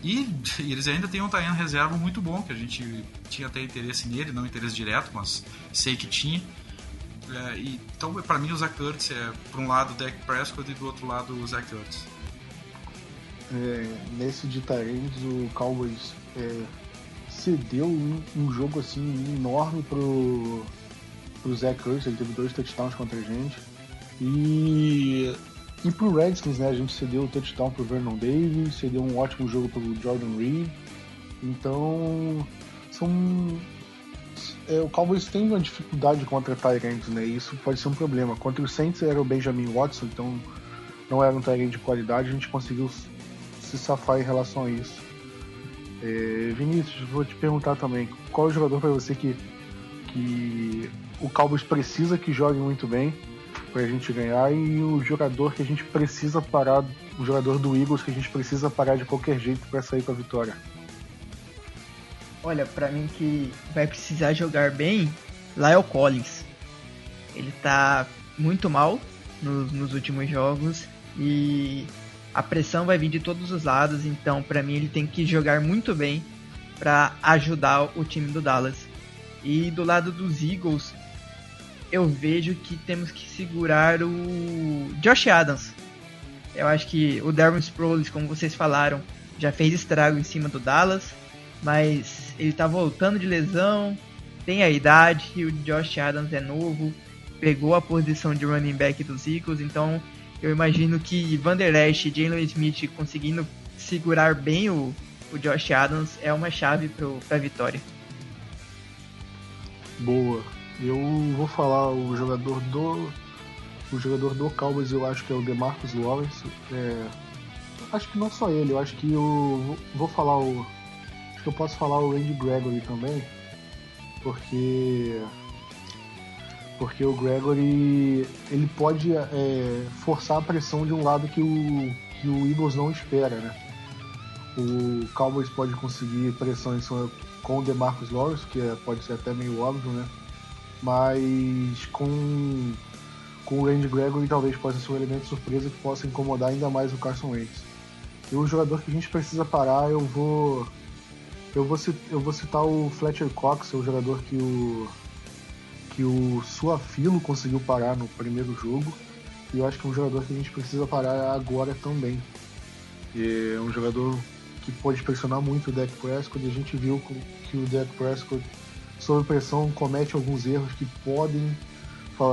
E, eles ainda têm um Tayen reserva muito bom, que a gente tinha até interesse nele, não interesse direto, mas sei que tinha. É, então, para mim, o Zach Ertz é, por um lado, o Dak Prescott e do outro lado, o Zach Ertz. É, nesse de Tyrants, o Cowboys é, cedeu um, um, jogo assim enorme pro, pro Zach Ertz, ele teve dois touchdowns contra a gente. E, e pro Redskins, né, a gente cedeu o touchdown pro Vernon Davis, cedeu um ótimo jogo pro Jordan Reed. Então, são é, o Cowboys tem uma dificuldade contra Tyrants, né? Isso pode ser um problema. Contra o Saints era o Benjamin Watson, então não era um Tyrant de qualidade, a gente conseguiu se safar em relação a isso. É, Vinícius, vou te perguntar também, qual é o jogador para você que, que o Cowboys precisa que jogue muito bem para a gente ganhar e o jogador que a gente precisa parar, o jogador do Eagles que a gente precisa parar de qualquer jeito para sair com a vitória? Olha, para mim que vai precisar jogar bem, lá é o Collins. Ele tá muito mal nos, nos últimos jogos e a pressão vai vir de todos os lados, então para mim ele tem que jogar muito bem para ajudar o time do Dallas. E do lado dos Eagles, eu vejo que temos que segurar o Josh Adams. Eu acho que o Darren Sproles, como vocês falaram, já fez estrago em cima do Dallas, mas ele tá voltando de lesão, tem a idade e o Josh Adams é novo, pegou a posição de running back dos Eagles, então eu imagino que Van Der Esch e Jalen Smith conseguindo segurar bem o, o Josh Adams é uma chave para a vitória. Boa. Eu vou falar o jogador do o jogador do Cowboys eu acho que é o DeMarcus Lawrence. É, acho que não só ele, eu acho que eu vou falar o acho que eu posso falar o Randy Gregory também, porque porque o Gregory ele pode é, forçar a pressão de um lado que o, que o Eagles não espera, né? O Cowboys pode conseguir pressão em cima com o DeMarcus Lawrence, que é, pode ser até meio óbvio, né? Mas com, com o Randy Gregory talvez possa ser um elemento surpresa que possa incomodar ainda mais o Carson Wentz. E o jogador que a gente precisa parar, eu vou eu vou, eu vou citar o Fletcher Cox, o jogador que o que o Suafilo conseguiu parar no primeiro jogo. E eu acho que é um jogador que a gente precisa parar agora também. É um jogador que pode pressionar muito o Dak Prescott. E a gente viu que o Dak Prescott, sob pressão, comete alguns erros que podem,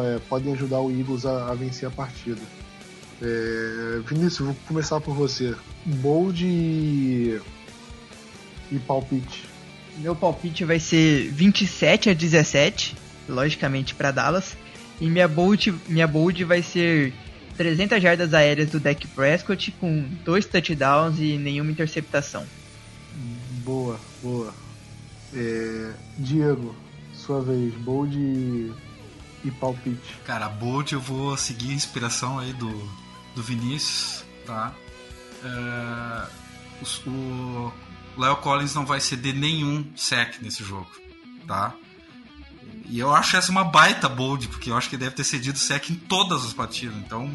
é, podem ajudar o Eagles a, a vencer a partida. É, Vinícius, vou começar por você. Bold e, e palpite. Meu palpite vai ser 27 a 17 logicamente para Dallas. E minha bold, minha bold vai ser 300 jardas aéreas do Dak Prescott com dois touchdowns e nenhuma interceptação. Boa, boa. É, Diego, sua vez, bold e, e palpite. Cara, bold eu vou seguir a inspiração aí do, do Vinícius, tá? É, o, o Collins não vai ceder nenhum sec nesse jogo, tá? E eu acho essa uma baita bold, porque eu acho que deve ter cedido sec em todas as partidas. Então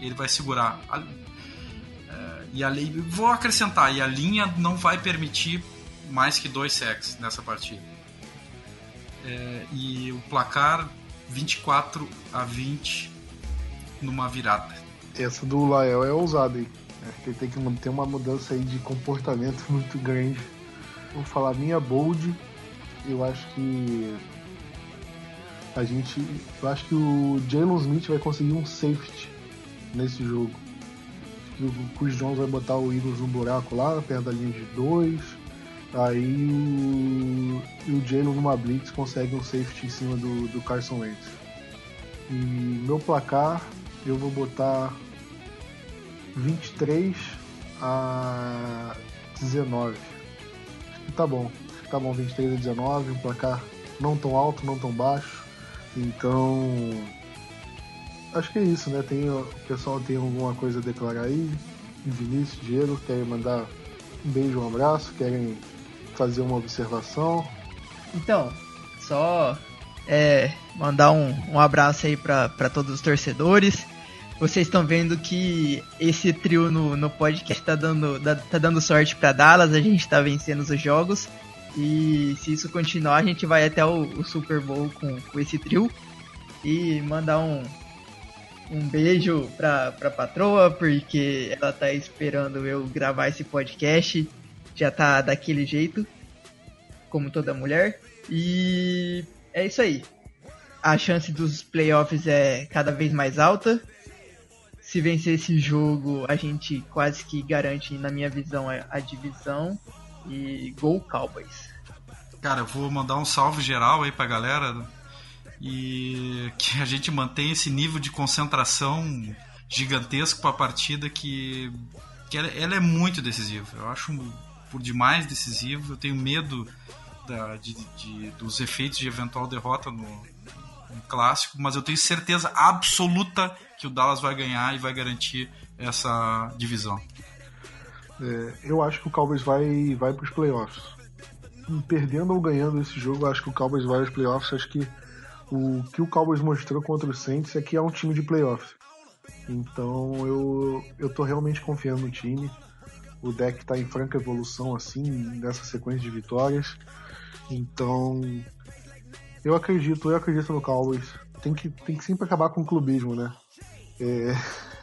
ele vai segurar. A, é, e a vou acrescentar, e a linha não vai permitir mais que dois secs nessa partida. É, e o placar 24 a 20 numa virada. essa do Lael é ousada, hein? Acho que ele tem que ter uma mudança aí de comportamento muito grande. Vou falar minha bold. Eu acho que a gente. Eu acho que o Jalen Smith vai conseguir um safety nesse jogo. O Chris Jones vai botar o Eagles no buraco lá, perto da linha de dois. Aí o, o Jalen numa blitz consegue um safety em cima do, do Carson Wentz. E meu placar eu vou botar 23 a 19. Acho que tá bom. Tá bom 23 a 19, um placar não tão alto, não tão baixo. Então acho que é isso, né? Tem, o pessoal tem alguma coisa a declarar aí? Vinícius, Diego, querem mandar um beijo, um abraço, querem fazer uma observação? Então, só é, mandar um, um abraço aí para todos os torcedores. Vocês estão vendo que esse trio no, no podcast tá dando, tá dando sorte para Dallas, a gente tá vencendo os jogos. E se isso continuar, a gente vai até o, o Super Bowl com, com esse trio. E mandar um, um beijo pra, pra patroa, porque ela tá esperando eu gravar esse podcast. Já tá daquele jeito, como toda mulher. E é isso aí. A chance dos playoffs é cada vez mais alta. Se vencer esse jogo, a gente quase que garante, na minha visão, a divisão. E Gol Cowboys. Cara, eu vou mandar um salve geral aí pra galera e que a gente mantenha esse nível de concentração gigantesco para a partida que, que ela, ela, é muito decisiva. Eu acho por demais decisivo. Eu tenho medo da, de, de, dos efeitos de eventual derrota no, no, clássico, mas eu tenho certeza absoluta que o Dallas vai ganhar e vai garantir essa divisão. É, eu acho que o Cowboys vai, vai para os playoffs. Perdendo ou ganhando esse jogo, acho que o Cowboys vai aos playoffs. Acho que o que o Cowboys mostrou contra o Saints é que é um time de playoffs. Então eu, eu tô realmente confiando no time. O deck tá em franca evolução assim, nessa sequência de vitórias. Então eu acredito, eu acredito no Cowboys. Tem que, tem que sempre acabar com o clubismo, né? É...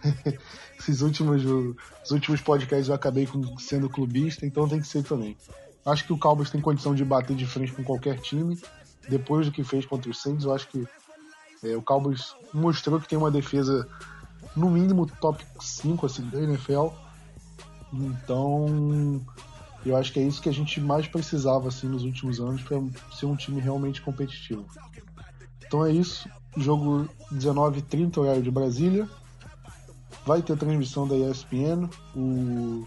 Esses últimos, os últimos podcasts eu acabei sendo clubista, então tem que ser também. Acho que o Cowboys tem condição de bater de frente com qualquer time depois do que fez contra o Saints, eu acho que é, o Cowboys mostrou que tem uma defesa no mínimo top 5 assim, da NFL. Então, eu acho que é isso que a gente mais precisava assim nos últimos anos para ser um time realmente competitivo. Então é isso. Jogo 19h30, horário de Brasília. Vai ter transmissão da ESPN. O...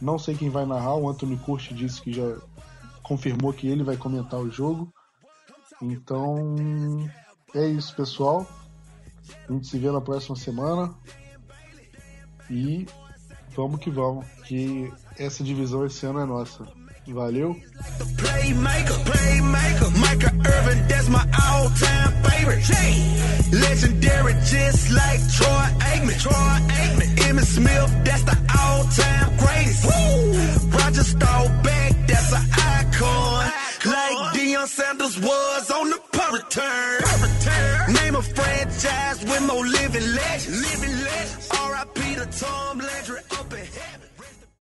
Não sei quem vai narrar. O Anthony Curti disse que já confirmou que ele vai comentar o jogo. Então, é isso, pessoal. A gente se vê na próxima semana. E vamos que vamos, que essa divisão esse ano é nossa. Valeu. Playmaker, playmaker, Micah Irvin, that's my all-time favorite. Legendary, just like Troy Aikman. Troy Aikman, Emmitt Smith, that's the all-time greatest. Woo! Roger Staubach, that's an icon. Like Deion Sanders was on the punt return. Name a franchise with more living legends. Living legends. the Tom Landry up in heaven.